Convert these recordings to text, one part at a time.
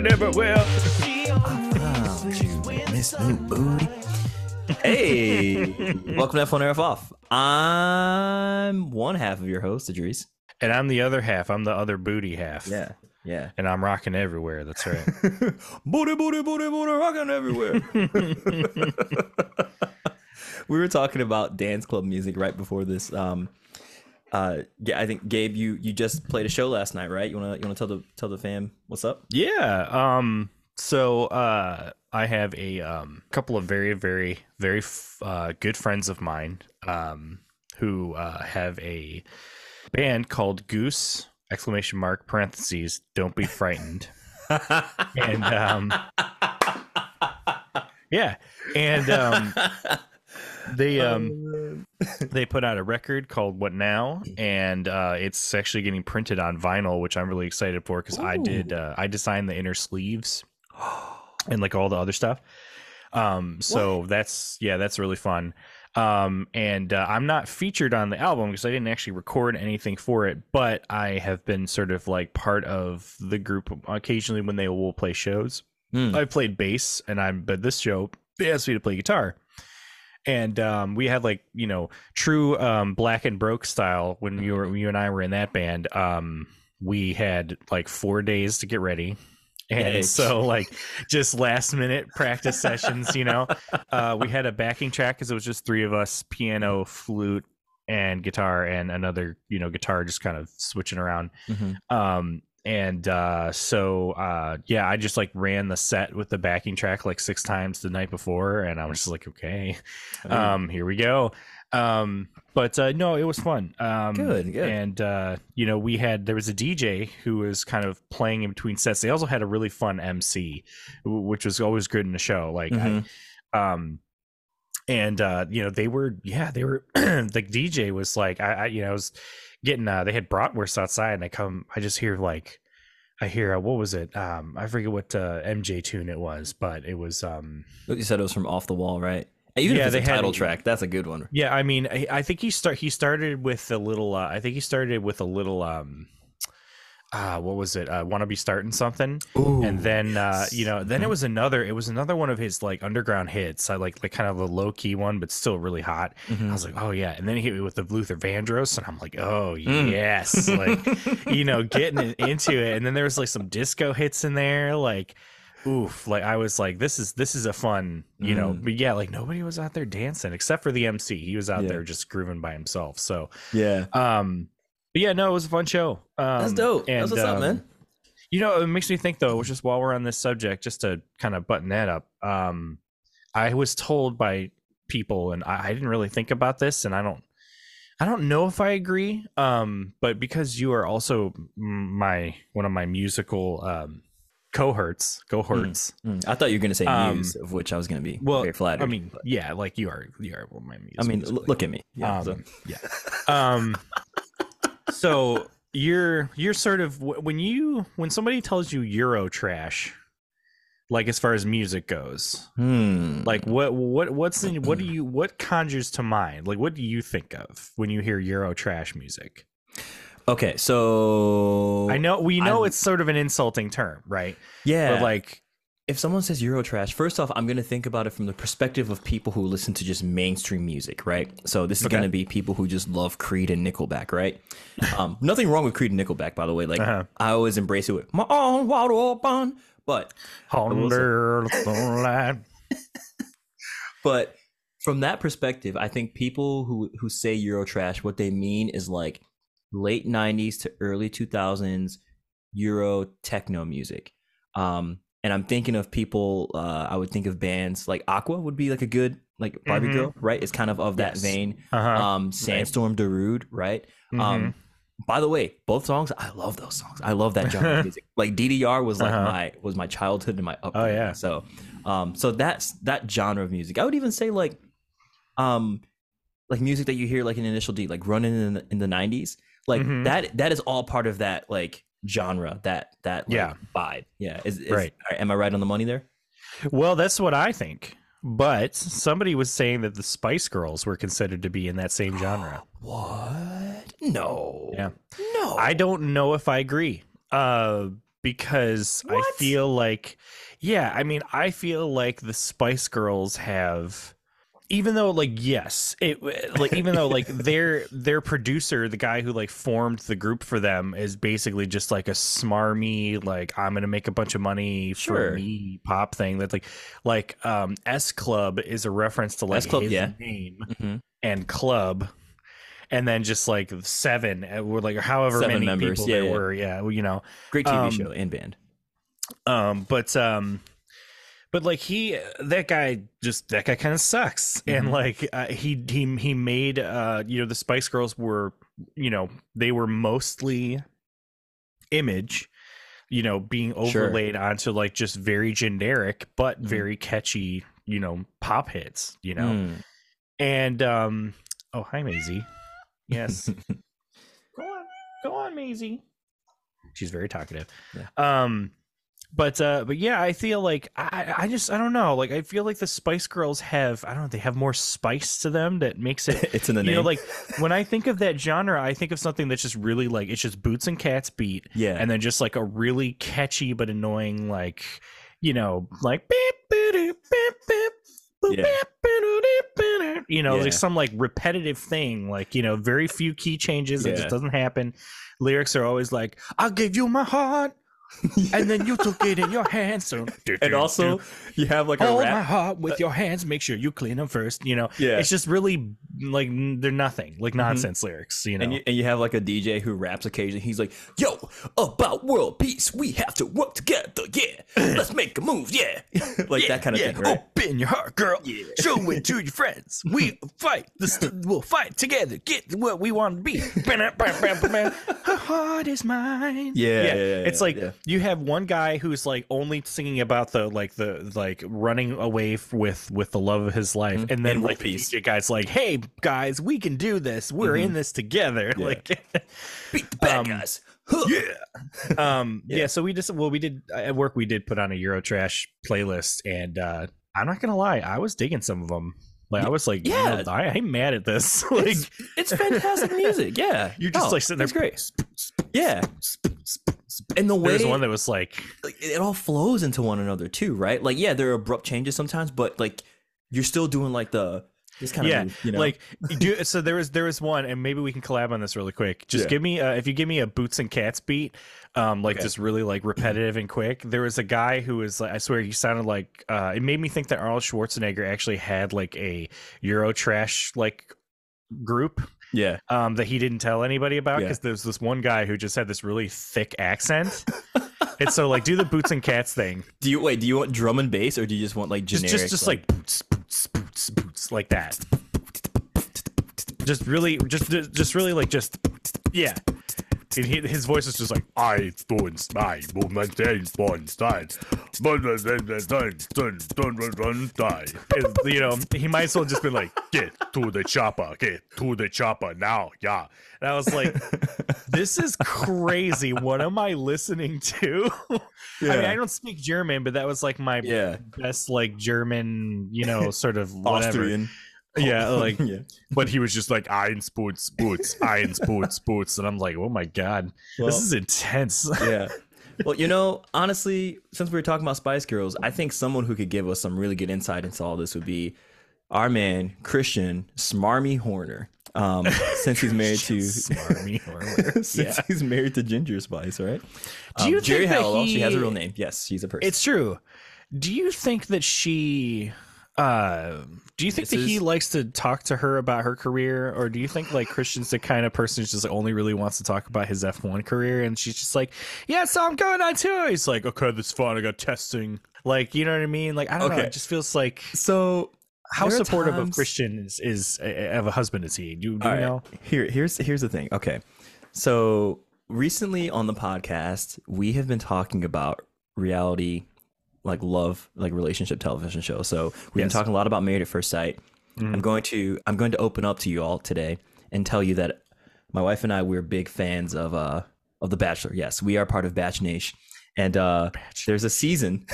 rocking everywhere. Miss New Booty. Hey, welcome to F1 F Off. I'm one half of your host, Idris. And I'm the other half. I'm the other booty half. Yeah, yeah. And I'm rocking everywhere. That's right. booty, booty, booty, booty, rocking everywhere. we were talking about dance club music right before this. Um, uh, yeah, I think Gabe, you you just played a show last night, right? You wanna you wanna tell the tell the fam what's up? yeah. Um. So uh, I have a um couple of very very very f- uh, good friends of mine um who uh, have a band called Goose exclamation mark parentheses Don't be frightened. and um yeah and um they um they put out a record called what now? And uh it's actually getting printed on vinyl which i'm really excited for because i did uh, i designed the inner sleeves and like all the other stuff. Um so that's yeah that's really fun. Um and uh, i'm not featured on the album because i didn't actually record anything for it but i have been sort of like part of the group occasionally when they will play shows. Hmm. I played bass and I'm but this show they asked me to play guitar. And um, we had like, you know, true um, black and broke style when you were when you and I were in that band. Um, we had like four days to get ready. And Yikes. so like just last minute practice sessions, you know. Uh, we had a backing track because it was just three of us, piano, flute, and guitar, and another, you know, guitar just kind of switching around Mhm. um and uh so uh yeah i just like ran the set with the backing track like six times the night before and i was just like okay um here we go um but uh no it was fun um Good, good. and uh you know we had there was a dj who was kind of playing in between sets they also had a really fun mc which was always good in the show like Mhm. I, um and uh you know they were yeah they were the dj was like i, I you know I was getting uh they had bratwurst outside and i come i just hear like i hear uh, what was it um i forget what uh mj tune it was but it was um You said it was from Off the Wall, right? Even Yeah, if it's they a had- title track, that's a good one. yeah i mean i, I think he start he started with a little uh, i think he started with a little um uh what was it? Uh wanna be starting something and then uh you know then it was another it was another one of his like underground hits. I like like kind of a low-key one but still really hot. I was like oh yeah. And then he hit me with the luther vandross and i'm like oh yes. Like you know getting into it. And then there was like some disco hits in there. Like oof. Like i was like this is this is a fun you know. But yeah like nobody was out there dancing except for the mc he was out Yeah. there just grooving by himself. So Yeah. um but yeah no it was a fun show um, That's dope. That's what's up, um, man. you know, it makes me think though, just while we're on this subject, just to kind of button that up. Um, I was told by people, and I, I didn't really think about this, and I don't, I don't know if I agree. Um, but because you are also my one of my musical um cohorts, cohorts. Mm, I thought you were gonna say Um, news, of which I was gonna be Well, very flattered. I mean, but- yeah, like you are, you are one of my music. I mean, l- look at me. Yeah. um, so- yeah. Um, so you're you're sort of when you when somebody tells you Euro trash, like as far as music goes, Hmm. like what what what's in, what do you what conjures to mind? Like what do you think of when you hear Euro trash music? Okay, so I know we know I- it's sort of an insulting term, right? Yeah. But like if someone says Eurotrash, first off, I'm gonna think about it from the perspective of people who listen to just mainstream music, right? So this is Okay. gonna be people who just love Creed and Nickelback, right? Um, nothing wrong with Creed and Nickelback, by the way. Like Uh-huh. I always embrace it with my own wild open, but under the light. but from that perspective, I think people who who say Eurotrash, what they mean is like late '90s to early 2000s Euro techno music. Um, and I'm thinking of people. Uh, I would think of bands like Aqua would be like a good like Barbie Mhm. girl, right? It's kind of of that vein. Uh-huh. Um, Sandstorm Darude, right? Mhm. Um, by the way, both songs I love those songs. I love that genre of music. Like DDR was like Uh-huh. my was my childhood and my upbringing. Oh yeah. So, um, so that's that genre of music. I would even say like, um, like music that you hear like in Initial D, like running in the, in the '90s. Like Mhm. that that is all part of that like genre that that like, Yeah. vibe. Yeah, is, is Right. Am I right on the money there? Well, that's what I think. But somebody was saying that the Spice Girls were considered to be in that same genre. What? No. Yeah. No. I don't know if I agree. Uh, because I feel like, yeah, I mean, I feel like the Spice Girls have, even though like yes, it like even though like their their producer, the guy who like formed the group for them, is basically just like a smarmy like I'm gonna make a bunch of money Sure. for me pop thing. That's like like um S Club is a reference to like S Club, his yeah. name Mhm. and club and then just like seven uh, were like however Seven many members, people yeah, there yeah. were yeah you know Great TV Um, show and band. um but um but like he that guy just that guy kind of sucks and Mhm. like uh, he he he made uh you know the spice girls were you know they were mostly image you know being Sure. overlaid onto like just very generic but Mhm. very catchy you know pop hits you know Mm. and um oh hi Maisie yes go on go on Maisie she's very talkative um but uh but yeah i feel like i i just i don't know like i feel like the spice girls have i don't know they have more spice to them that makes it it's in the name. you name. know like when i think of that genre i think of something that's just really like it's just boots and cats beat yeah. and then just like a really catchy but annoying like you know like beep, beep, beep, beep, Yeah. you know Yeah. like some like repetitive thing like you know very few key changes it just doesn't happen lyrics are always like i gave you my heart and then you took it in your hands so and also you have like a hold my heart with uh, your hands make sure you clean them first you know Yeah. it's just really like they're nothing like mm-hmm. nonsense lyrics you know And you, and you have like a DJ who raps occasionally. He's like, "Yo, about world peace, we have to work together. Yeah, let's make a move. Yeah, like that kind of yeah, thing, right? Open your heart, girl. Yeah. Show it to your friends. We fight. This we'll fight together. Get what we want to be. Her heart is mine. Yeah, yeah, yeah, It's like yeah. You have one guy who's like only singing about the like the like running away with with the love of his life, Mhm. and then And like the guy's like, "Hey guys, we can do this. We're in this together." Yeah. Like, Beat the bad Um, guys. Yeah. Um. Yeah. Yeah. So we just well we did at work we did put on a Eurotrash playlist and uh I'm not gonna lie I was digging some of them. Like I was like Yeah. I, I'm mad at this. like It's, it's fantastic music. Yeah, you're just No, like sitting there. It's great. Yeah, and the way There's one that was like like, it all flows into one another too, right? Like, yeah, there are abrupt changes sometimes, but like you're still doing like the this kind yeah, of you know? like do, so there was there was one, and maybe we can collab on this really quick. Just Yeah. give me uh, if you give me a boots and cats beat, um, like Okay. just really like repetitive and quick. There was a guy who was like, I swear he sounded like uh, it made me think that Arnold Schwarzenegger actually had like a Euro trash like group yeah, um, that he didn't tell anybody about Yeah. because there's this one guy who just had this really thick accent. and so like do the boots and cats thing. Do you wait? Do you want drum and bass, or do you just want like Just generic? just just like, boots boots boots boots like that. Just really just just really like just yeah. And he, his voice is just like I don't I don't die. And, you know, he might as well just been like, get to the chopper, get to the chopper now, yeah. And I was like, this is crazy. What am I listening to? I mean, I don't speak German, but that was like my yeah, best like German, you know, sort of whatever. Austrian. Yeah, like yeah. but he was just like iron boots boots iron boots boots and I'm like, "Oh my god. Well, this is intense." yeah. Well, you know, honestly, since we were talking about Spice Girls, I think someone who could give us some really good insight into all this would be our man Christian Smarmy Horner. Um, since he's married to Smarmy Horner. since Yeah. he's married to Ginger Spice, right? Do Um, you Geri think that Halliwell? She has a real name. Yes, she's a person. It's true. Do you think that she uh do you think This that he is- likes to talk to her about her career or do you think like Christian's the kind of person who just only really wants to talk about his F1 career and she's just like, "Yeah, so I'm going on tour." He's like, "Okay, that's fine. I got testing." Like, you know what I mean? Like, I don't know. It just feels like so how supportive of Christian is is of a husband is he? Do, do you right. know? Here, here's here's the thing. Okay, so recently on the podcast, we have been talking about reality, like love, like relationship television shows. So we've been talking a lot about Married at First Sight. Mm-hmm. I'm going to I'm going to open up to you all today and tell you that my wife and I we're big fans of uh of The Bachelor. Yes, we are part of Bach Nation, and uh, there's a season,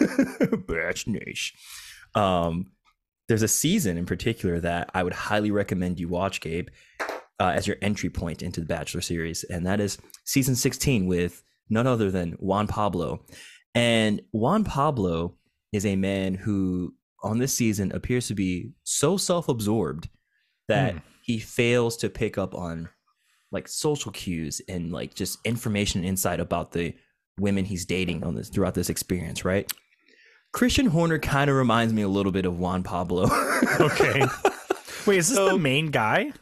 Bach Nation. Um, there's a season in particular that I would highly recommend you watch, Gabe, uh, as your entry point into the Bachelor series, and that is season 16 with none other than Juan Pablo. And Juan Pablo is a man who on this season appears to be so self-absorbed that Hmm. he fails to pick up on like social cues and like just information and insight about the women he's dating on this throughout this experience, right? Christian Horner kind of reminds me a little bit of Juan Pablo. Okay. Wait, is this So- the main guy?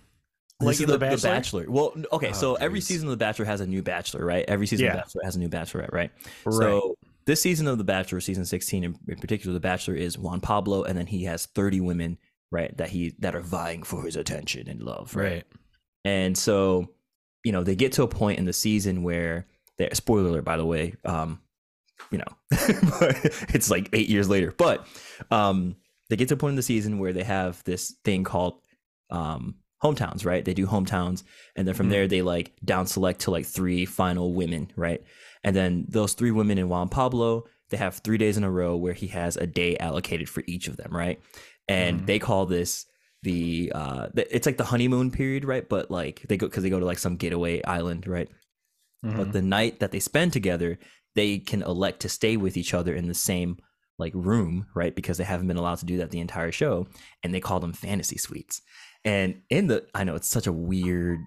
Like the, The the Bachelor? Bachelor. Well, okay, Oh, so every season of The Bachelor has a new Bachelor, right? Every season of The Bachelor has a new Bachelorette, right? Right. So this season of The Bachelor, season 16 in, in particular, The Bachelor is Juan Pablo, and then he has 30 women, right, that he that are vying for his attention and love, right? right. And so, you know, they get to a point in the season where they spoiler alert, by the way, um, you know, it's like eight years later. But um they get to a point in the season where they have this thing called um hometowns, right? They do hometowns, and then from Mhm. there they like down select to like three final women, right? And then those three women in Juan Pablo, they have three days in a row where he has a day allocated for each of them, right? And Mhm. they call this the uh the- it's like the honeymoon period right but like they go because they go to like some getaway island right Mhm. but the night that they spend together they can elect to stay with each other in the same like room right because they haven't been allowed to do that the entire show and they call them fantasy suites and in the i know it's such a weird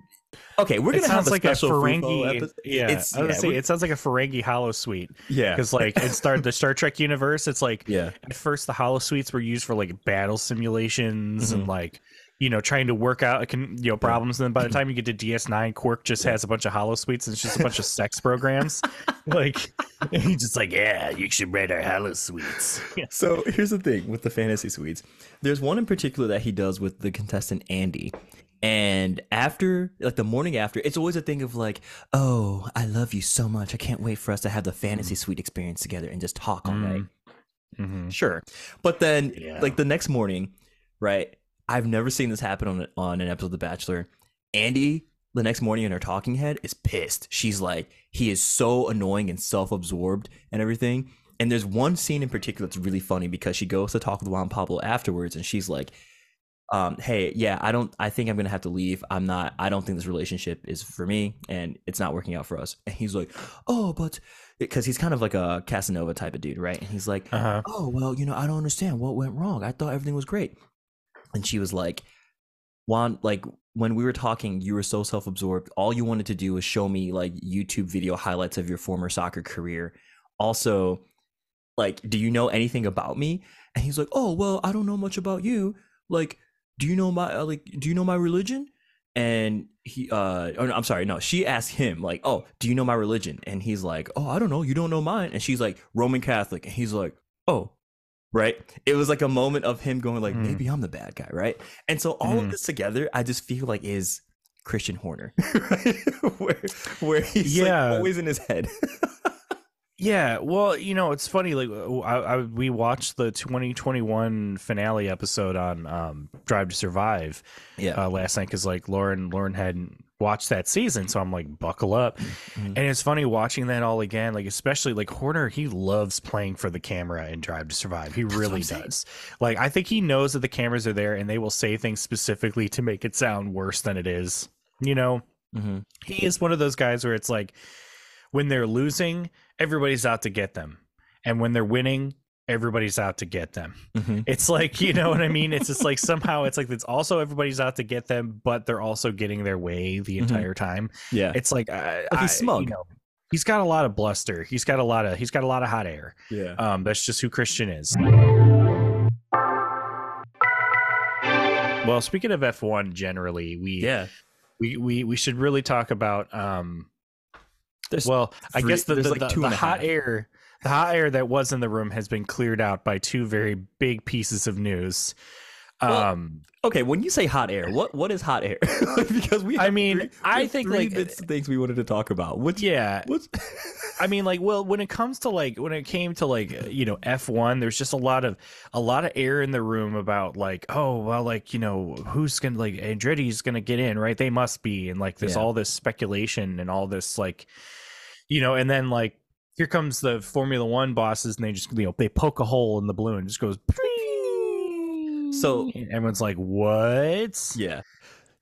okay we're it gonna have sounds a like special a Ferengi. episode. Yeah, It's- I was yeah, say it sounds like a Ferengi holosuite yeah because like it started the Star Trek universe. It's like yeah at first the holosuites were used for like battle simulations Mhm. and like you know trying to work out you know problems. And then by the time you get to DS9, Quark just has a bunch of holosuites and it's just a bunch of sex programs. Like he's just like, yeah, you should rate our holosuites. Yeah. So here's the thing with the fantasy suites. There's one in particular that he does with the contestant Andi. And after, like the morning after, it's always a thing of like, oh, I love you so much. I can't wait for us to have the fantasy suite experience together and just talk all night. Mhm. Sure. But then, Yeah. like the next morning, right? I've never seen this happen on on an episode of The Bachelor. Andi, the next morning in her talking head, is pissed. She's like, he is so annoying and self absorbed and everything. And there's one scene in particular that's really funny because she goes to talk with Juan Pablo afterwards, and she's like, um, "Hey, yeah, I don't. I think I'm gonna have to leave. I'm not. I don't think this relationship is for me, and it's not working out for us." And he's like, "Oh, but." Because he's kind of like a Casanova type of dude, right? And he's like, Uh-huh. oh well you know i don't understand what went wrong i thought everything was great and she was like juan like when we were talking you were so self-absorbed all you wanted to do was show me like youtube video highlights of your former soccer career also like do you know anything about me and he's like oh well i don't know much about you like do you know my uh, like do you know my religion and he uh oh, no, i'm sorry no she asked him like oh do you know my religion and he's like oh i don't know you don't know mine and she's like roman catholic and he's like oh right it was like a moment of him going like Hmm. maybe i'm the bad guy right and so all of Hmm. this together i just feel like is christian horner right? where, where he's Yeah. like always in his head Yeah, well, you know, it's funny. Like, I, I we watched the 2021 finale episode on um, Drive to Survive yeah uh, last night because like Lauren, Lauren hadn't watched that season, so I'm like, buckle up. Mhm. And it's funny watching that all again. Like, especially like Horner, he loves playing for the camera in Drive to Survive. He what really does. Like, I think he knows that the cameras are there, and they will say things specifically to make it sound worse than it is. You know, Mhm. he is one of those guys where it's like when they're losing, everybody's out to get them. And when they're winning, everybody's out to get them. Mhm. It's like, you know what I mean? It's just like somehow it's like it's also everybody's out to get them, but they're also getting their way the Mhm. entire time. yeah It's like, uh, Like he's I- smug. You know, he's got a lot of bluster. He's got a lot of he's got a lot of hot air. yeah Um, that's just who Christian is. Well, speaking of F1 generally, we yeah we, we we should really talk about um There's well i guess the, the, like the, two the hot air the hot air that was in the room has been cleared out by two very big pieces of news Well, um Okay, when you say hot air, what what is hot air? because we, I mean, three- I think, three like, bits of things we wanted to talk about. What's yeah what's i mean like well when it comes to like when it came to like you know f1 there's just a lot of a lot of air in the room about like oh well like you know who's gonna like andretti's gonna get in right they must be and like there's Yeah. all this speculation and all this like you know and then like here comes the formula one bosses and they just you know they poke a hole in the balloon and just goes So- and everyone's like what yeah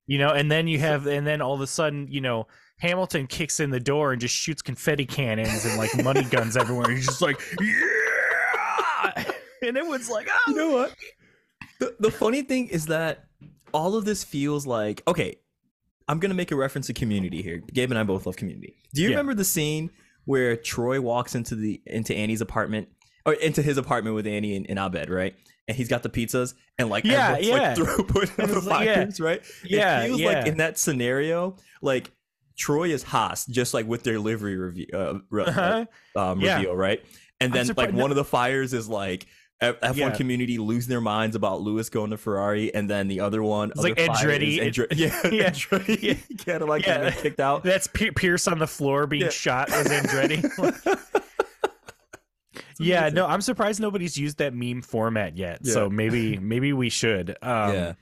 you know and then you have and then all of a sudden you know Hamilton kicks in the door and just shoots confetti cannons and like money guns everywhere. He's just like, yeah, and it was like, oh, You know what? The, the funny thing is that all of this feels like okay. I'm gonna make a reference to Community here. Gabe and I both love Community. Do you Yeah. remember the scene where Troy walks into the into Annie's apartment or into his apartment with Annie and, and Abed, right? And he's got the pizzas and like Yeah, yeah. like putting the like, yeah. right? Yeah, it feels yeah. like in that scenario, like Troy is Haas, just like with their livery review, uh, Uh-huh. um, Yeah. reveal, right? And then like one of the fires is like F1 Yeah. community losing their minds about Lewis going to Ferrari, and then the other one, It's like other fire Andretti. is Andre- yeah, Yeah. Andretti, Yeah. Cadillac Yeah. kicked out. That's P- Pierce on the floor being Yeah. shot as Andretti. yeah, no, I'm surprised nobody's used that meme format yet. So Yeah. maybe maybe we should. Um, yeah,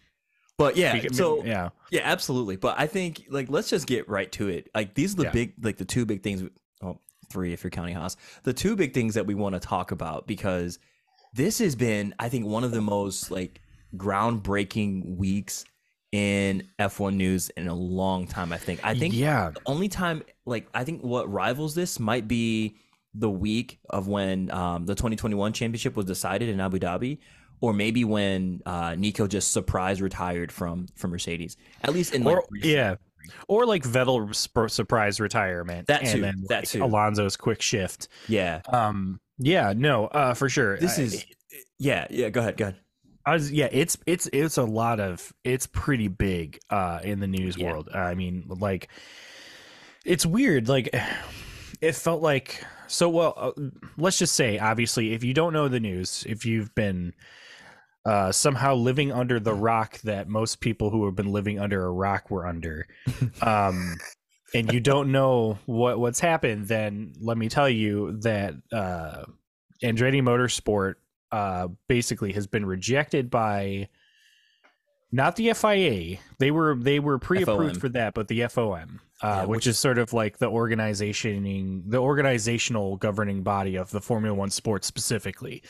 but yeah, so yeah, Yeah, absolutely. But I think like let's just get right to it. Like these are the big like the two big things oh, three if you're counting Haas. The two big things that we want to talk about because this has been I think one of the most like groundbreaking weeks in F1 news in a long time I think. I think yeah, the only time like I think what rivals this might be the week of when um, the 2021 championship was decided in Abu Dhabi, or maybe when uh, Nico just surprise retired from from Mercedes. At least in like or yeah, or like Vettel sp- surprise retirement. That and too, then, that like, too. Alonso's quick shift. yeah. Um, yeah, no, uh, for sure. This I- is yeah yeah. Go ahead, go ahead. I was, yeah, it's it's it's a lot of it's pretty big uh in the news Yeah. world. I mean, like it's weird. Like it felt like so. Well, uh, let's just say, obviously, if you don't know the news, if you've been uh somehow living under the rock that most people who have been living under a rock were under, um. And you don't know what what's happened, then let me tell you that uh, Andretti Motorsport uh, basically has been rejected by not the FIA. They were they were pre-approved FOM. for that, but the FOM, uh, Yeah, which, which is sort of like the organizationing, the organizational governing body of the Formula One sport specifically.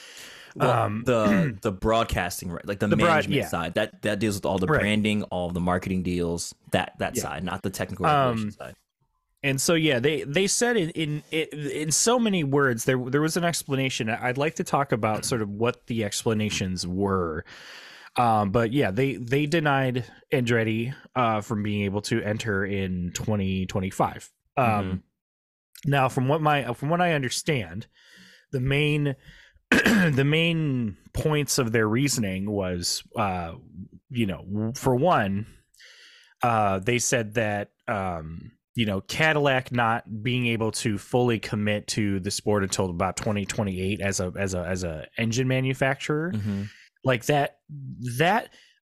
Well, Um, the the broadcasting right, like the, The broad- management yeah. side that that deals with all the Right. branding, all the marketing deals, that that Yeah. side, not the technical Um, side. And so yeah they they said in in in so many words there there was an explanation. I'd like to talk about sort of what the explanations were. Um but yeah they they denied andretti uh from being able to enter in 2025 um Mhm. now from what my from what i understand the main the main points of their reasoning was uh you know for one uh they said that um you know Cadillac not being able to fully commit to the sport until about 2028 as a as a as a engine manufacturer Mhm. like that that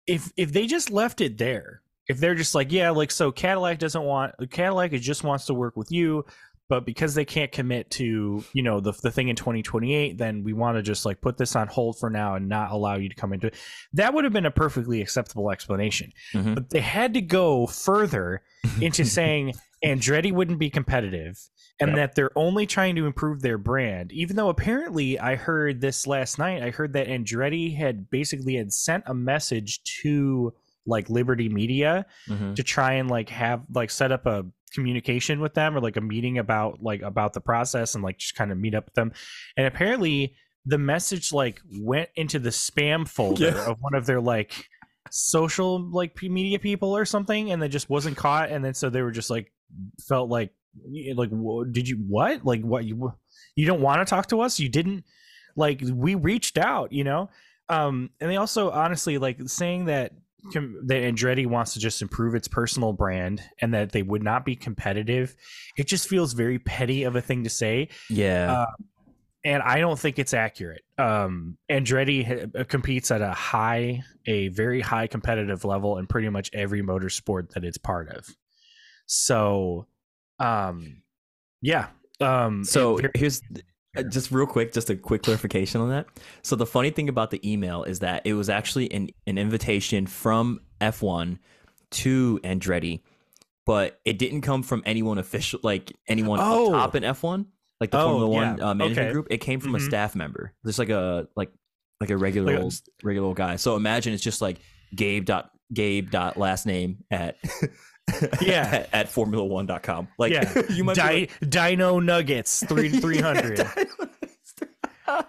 if if they just left it there if they're just like yeah like so cadillac doesn't want cadillac it just wants to work with you but because they can't commit to you know the, the thing in 2028 then we want to just like put this on hold for now and not allow you to come into it that would have been a perfectly acceptable explanation Mhm. but they had to go further into saying andretti wouldn't be competitive and Yep. that they're only trying to improve their brand even though apparently i heard this last night i heard that andretti had basically had sent a message to like liberty media Mhm. to try and like have like set up a communication with them or like a meeting about like about the process and like just kind of meet up with them and apparently the message like went into the spam folder Yeah. of one of their like social like media people or something and then just wasn't caught and then so they were just like felt like like did you what like what you you don't want to talk to us you didn't like we reached out you know um and they also honestly like saying that that Andretti wants to just improve its personal brand and that they would not be competitive it just feels very petty of a thing to say yeah. uh, and I don't think it's accurate. Um, Andretti ha- competes at a high, a very high competitive level in pretty much every motorsport that it's part of. So, um, yeah. Um, So here's uh, just real quick, just a quick clarification on that. So the funny thing about the email is that it was actually an, an invitation from F1 to Andretti, but it didn't come from anyone official, like anyone Oh. up top in F1, like the Oh, Formula One yeah. uh, management Okay. group. It came from a Mhm. staff member, just like a like like a regular old regular old guy. So imagine it's just like Gabe dot Gabe dot last name at Yeah. at, at formula1.com. Like yeah, you might Di- Dino Nuggets three three hundred. like,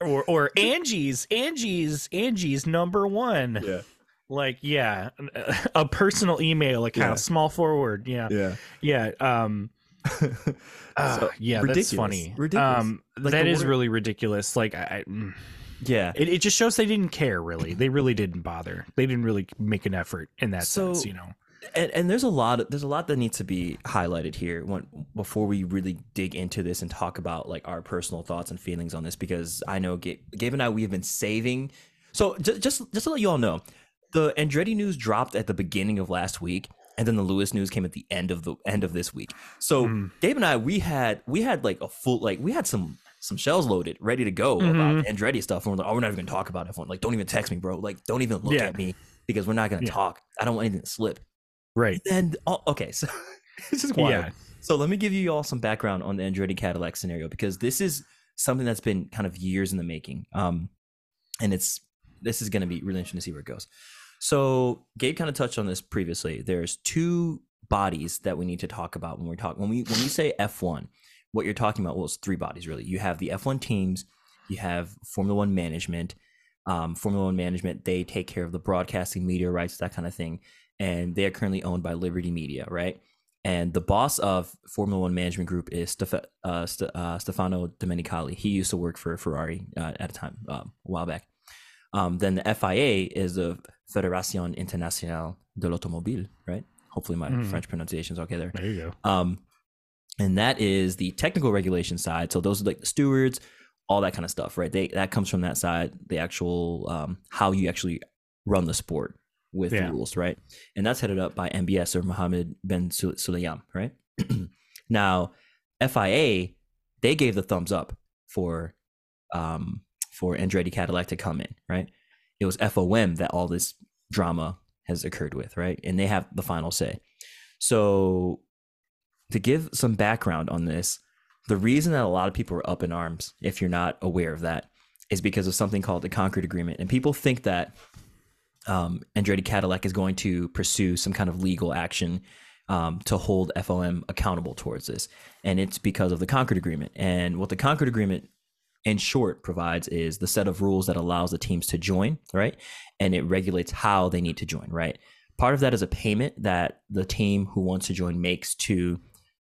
or or Angie's Angie's Angie's number one. yeah. Like yeah, a personal email account, Yeah. small forward. Yeah, Yeah. yeah. Um, uh, yeah, ridiculous. that's funny. Ridiculous. Um, Like, that the really ridiculous. Like I, I mm. yeah. it, it just shows they didn't care. Really, they really didn't bother. They didn't really make an effort in that So- sense. You know. And, and there's a lot of, there's a lot that needs to be highlighted here when before we really dig into this and talk about like our personal thoughts and feelings on this because I know Gabe, Gabe and I we have been saving so j- just just to let you all know the Andretti news dropped at the beginning of last week and then the Lewis news came at the end of the end of this week so Mm. Gabe and I we had we had like a full like we had some some shells loaded ready to go Mhm. about Andretti stuff and we're like oh we're not even gonna talk about it like don't even text me bro like don't even look Yeah. at me because we're not gonna Yeah. talk I don't want anything to slip Right. and oh, okay, so this is wild. Yeah. So let me give you all some background on the Andretti Cadillac scenario because this is something that's been kind of years in the making. Um, and it's this is going to be really interesting to see where it goes. So Gabe kind of touched on this previously. There's two bodies that we need to talk about when we're talking when we when we say F1. What you're talking about, well, it's three bodies really. You have the F1 teams, you have Formula One management. Um, Formula One management they take care of the broadcasting, media rights, that kind of thing, and they are currently owned by Liberty Media, right? And the boss of Formula One Management Group is Stef- uh, St- uh, Stefano Domenicali. He used to work for Ferrari uh, at a time um, a while back. Um, then the FIA is the Fédération Internationale de l'Automobile, right? Hopefully my Mhm. French pronunciation is okay there. There you go. Um, and that is the technical regulation side. So those are like the stewards, all that kind of stuff, right? They that comes from that side, the actual um, how you actually run the sport with Yeah. rules, right? And that's headed up by MBS or Mohammed Ben Sul- Sulayem, right? now, FIA they gave the thumbs up for um, for Andretti Cadillac to come in, right? It was FOM that all this drama has occurred with, right? And they have the final say. So to give some background on this, the reason that a lot of people are up in arms, if you're not aware of that, is because of something called the Concord Agreement. And people think that um, Andretti Cadillac is going to pursue some kind of legal action um, to hold FOM accountable towards this. And it's because of the Concord Agreement. And what the Concord Agreement, in short, provides is the set of rules that allows the teams to join, right? And it regulates how they need to join, right? Part of that is a payment that the team who wants to join makes to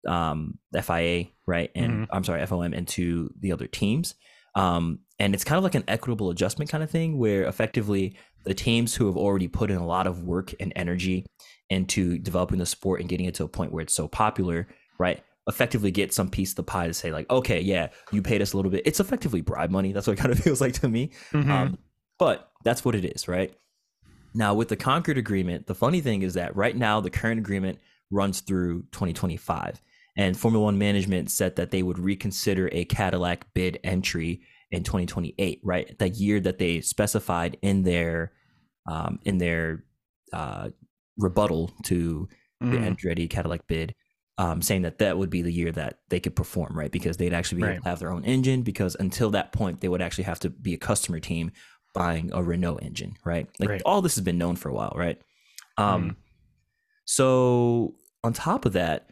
um, FIA, right? And I'm sorry, FOM, and to the other teams. Um, and it's kind of like an equitable adjustment kind of thing where effectively the teams who have already put in a lot of work and energy into developing the sport and getting it to a point where it's so popular, right? Effectively get some piece of the pie to say, like, okay, yeah, you paid us a little bit. It's effectively bribe money. That's what it kind of feels like to me. Mhm. Um, but that's what it is, right? Now, with the Concord agreement, the funny thing is that right now the current agreement runs through 2025. And Formula One management said that they would reconsider a Cadillac bid entry in 2028, right? The year that they specified in their um, in their uh, rebuttal to the Mhm. Andretti Cadillac bid, um, saying that that would be the year that they could perform, right? Because they'd actually be Right. able to have their own engine. Because until that point, they would actually have to be a customer team buying a Renault engine, right? Like Right. all this has been known for a while, right? Um, so on top of that,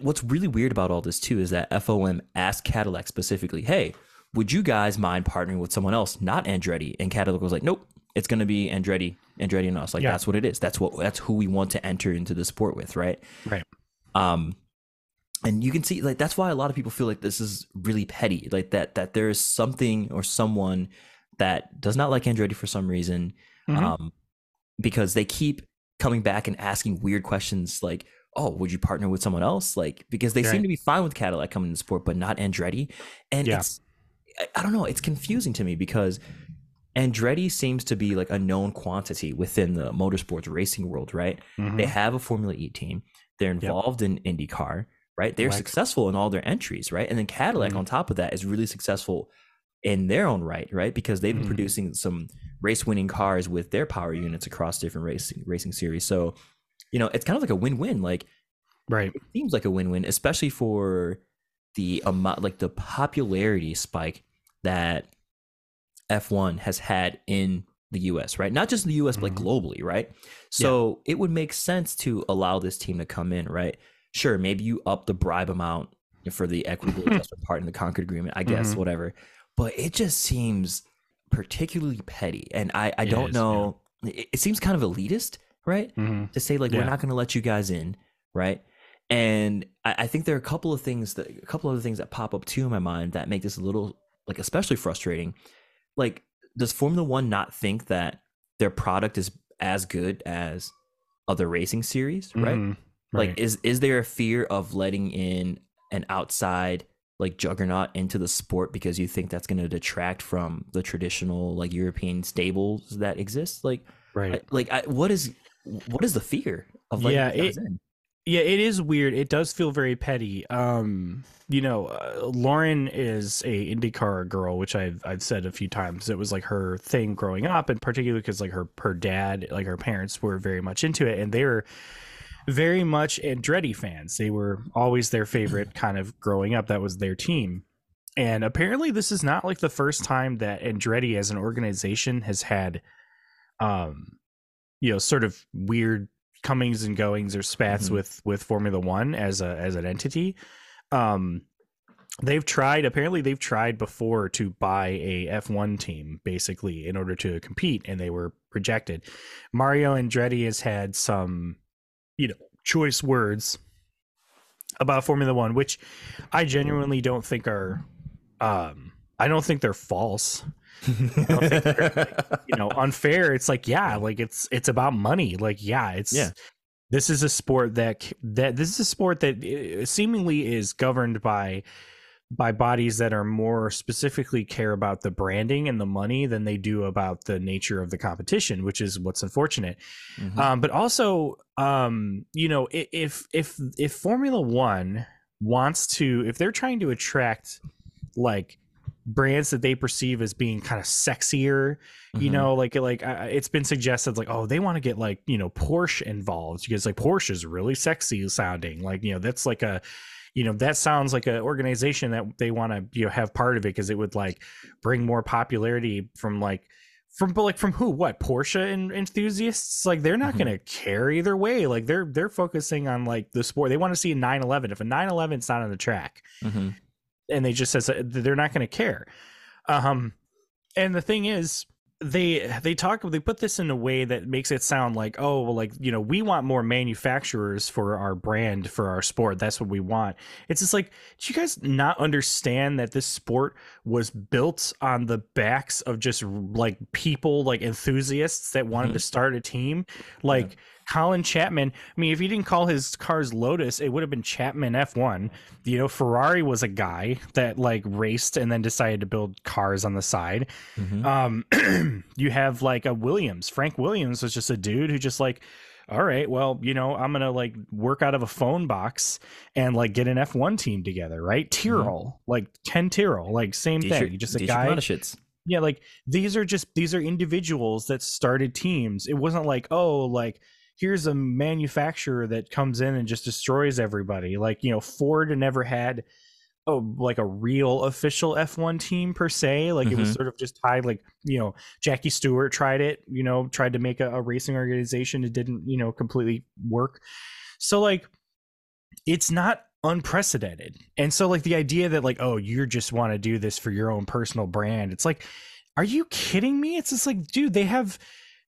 what's really weird about all this too is that FOM asked Cadillac specifically, "Hey, would you guys mind partnering with someone else, not Andretti?" And Cadillac was like, "Nope, it's going to be Andretti, Andretti and us. Like Yeah. that's what it is. That's what that's who we want to enter into the sport with, right?" Right. Um, and you can see like that's why a lot of people feel like this is really petty, like that that there is something or someone that does not like Andretti for some reason, Mhm. um, because they keep coming back and asking weird questions like, "Oh, would you partner with someone else?" Like because they Right. seem to be fine with Cadillac coming to the sport, but not Andretti, and Yeah. it's I, don't know, it's confusing to me because Andretti seems to be like a known quantity within the motorsports racing world, right? Mhm. They have a Formula E team. They're involved in IndyCar, right? They're successful in all their entries, right? And then Cadillac, Mhm. on top of that, is really successful in their own right, right? Because they've been Mhm. producing some race-winning cars with their power units across different racing racing series. So, you know, it's kind of like a win-win. Like right. it seems like a win-win, especially for the amount, like the popularity spike that F1 has had in the US, right? Not just the US, but like Mhm. globally, right? So it would make sense to allow this team to come in, right? Sure, maybe you up the bribe amount for the equitable adjustment part in the Concord agreement, I guess, Mhm. whatever. But it just seems particularly petty. And I, I It don't is, know. It, it seems kind of elitist, right? Mhm. to say like we're not going to let you guys in, right? And I, I think there are a couple of things that a couple of other things that pop up too in my mind that make this a little like especially frustrating. Like, does Formula One not think that their product is as good as other racing series, right? Mhm. Like, Right. is is there a fear of letting in an outside like juggernaut into the sport because you think that's going to detract from the traditional like European stables that exist? Like, right. Like I, what is what is the fear of letting Yeah, it- Yeah, it is weird. It does feel very petty. Um, you know, uh, Lauren is a IndyCar girl, which I've I've said a few times. It was like her thing growing up, and particularly because like her her dad, like her parents, were very much into it, and they were very much Andretti fans. They were always their favorite kind of growing up. That was their team. And apparently, this is not like the first time that Andretti as an organization has had, um, you know, sort of weird comings and goings or spats Mhm. with with Formula One as a as an entity. Um, they've tried. Apparently, they've tried before to buy a F one team, basically, in order to compete, and they were rejected. Mario Andretti has had some, you know, choice words about Formula One, which I genuinely don't think are. Um, I don't think they're false you know unfair it's like yeah like it's it's about money like yeah it's Yeah. this is a sport that that this is a sport that uh, seemingly is governed by by bodies that are more specifically care about the branding and the money than they do about the nature of the competition which is what's unfortunate Mhm. um, but also um, you know if if if formula one wants to if they're trying to attract like brands that they perceive as being kind of sexier you Mhm. know like like uh, it's been suggested like oh they want to get like you know porsche involved because like porsche is really sexy sounding like you know that's like a you know that sounds like an organization that they want to you know have part of it because it would like bring more popularity from like from but like from who what porsche and enthusiasts like they're not Mhm. going to care either way like they're they're focusing on like the sport they want to see a 911 if a 911 is not on the track Mhm. And they just says they're not going to care. Um and the thing is they they talk they put this in a way that makes it sound like oh well like you know we want more manufacturers for our brand for our sport. That's what we want. It's just like do you guys not understand that this sport was built on the backs of just like people like enthusiasts that wanted Mhm. to start a team? Like Colin Chapman. I mean, if he didn't call his cars Lotus, it would have been Chapman F1. You know, Ferrari was a guy that like raced and then decided to build cars on the side. Mhm. Um, you have like a Williams. Frank Williams was just a dude who just like, all right, well, you know, I'm gonna like work out of a phone box and like get an F1 team together, right? Tyrrell, like Ken Tyrrell, like same Dietrich- thing. Just a Dietrich guy yeah like these are just these are individuals that started teams it wasn't like oh like here's a manufacturer that comes in and just destroys everybody. Like you know ford never had oh like a real official f1 team per se. Like it was Mhm. sort of just tied like you know jackie stewart tried it you know tried to make a, a racing organization. It didn't you know completely work. So like it's not unprecedented. And so like the idea that like oh you just want to do this for your own personal brand it's like are you kidding me? It's just like dude they have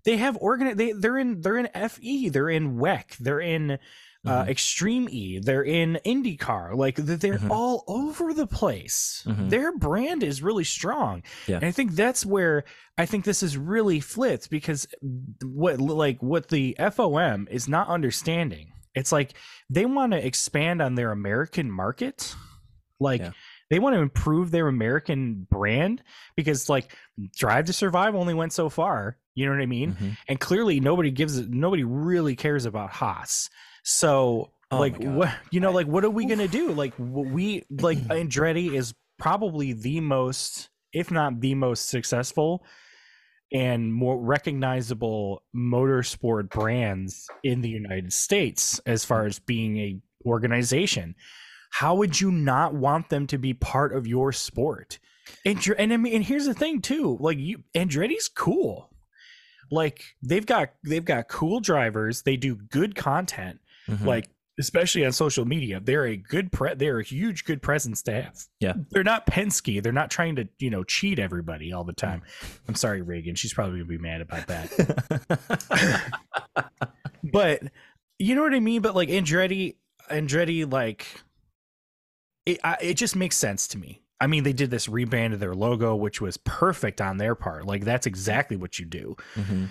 they have organ they they're in they're in fe they're in wec they're in uh Mhm. extreme e they're in indycar like they're Mhm. all over the place Mhm. their brand is really strong Yeah. and i think that's where i think this is really flipped because what like what the fom is not understanding it's like they want to expand on their american market like Yeah. they want to improve their american brand because like drive to survive only went so far you know what i mean Mhm. and clearly nobody gives it nobody really cares about haas so Oh like what you know like what are we gonna do like we like andretti is probably the most if not the most successful and more recognizable motorsport brands in the united states as far as being a organization how would you not want them to be part of your sport and, and I mean, and here's the thing too. Like you, Andretti's cool. Like they've got they've got cool drivers. They do good content. Mhm. Like especially on social media, they're a good pre. They're a huge good presence to have. Yeah. they're not Penske. They're not trying to you know cheat everybody all the time. I'm sorry, Reagan. She's probably gonna be mad about that. but you know what I mean. But like Andretti, Andretti, like it, I, it just makes sense to me. I mean, they did this rebrand of their logo, which was perfect on their part. Like that's exactly what you do. Mhm.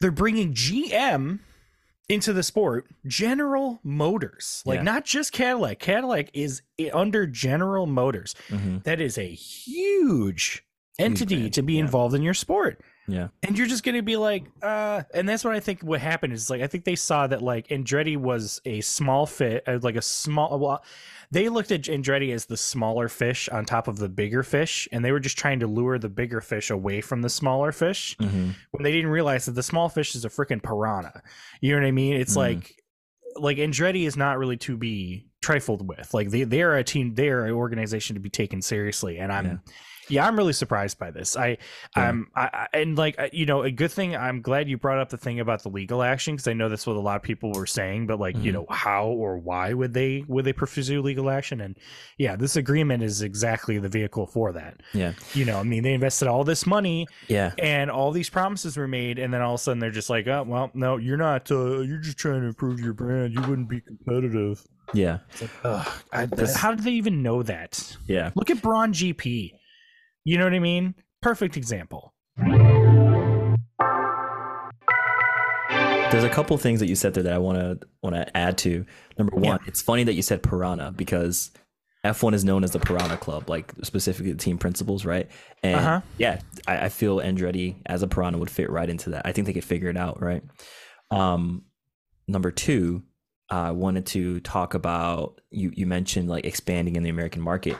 They're bringing GM into the sport, General Motors, like Yeah. not just Cadillac. Cadillac is under General Motors. Mhm. That is a huge entity to be yeah. involved in your sport Yeah. and you're just gonna be like uh and that's what i think what happened is like i think they saw that like andretti was a small fit uh, like a small well they looked at andretti as the smaller fish on top of the bigger fish and they were just trying to lure the bigger fish away from the smaller fish Mhm. when they didn't realize that the small fish is a freaking piranha you know what i mean it's Mhm. like like andretti is not really to be trifled with like they, they are a team they are an organization to be taken seriously and i'm Yeah. Yeah, I'm really surprised by this. I, Yeah. um, I, and like you know, a good thing. I'm glad you brought up the thing about the legal action because I know that's what a lot of people were saying. But like, you Mhm. know, how or why would they would they pursue legal action? And yeah, this agreement is exactly the vehicle for that. Yeah. You know, I mean, they invested all this money Yeah. and all these promises were made, and then all of a sudden they're just like, oh, well, no, you're not. Uh, you're just trying to improve your brand. You wouldn't be competitive. Yeah. Like, ugh, I, how did they even know that? Yeah. Look at Brawn GP. You know what I mean? Perfect example. There's a couple things that you said there that I want to want to add to. Number one, it's funny that you said Piranha because F1 is known as the Piranha Club, like specifically the team principals, right? And Uh-huh. yeah, I, I feel Andretti as a Piranha would fit right into that. I think they could figure it out, right? Um, number two, I wanted to talk about you. You mentioned like expanding in the American market.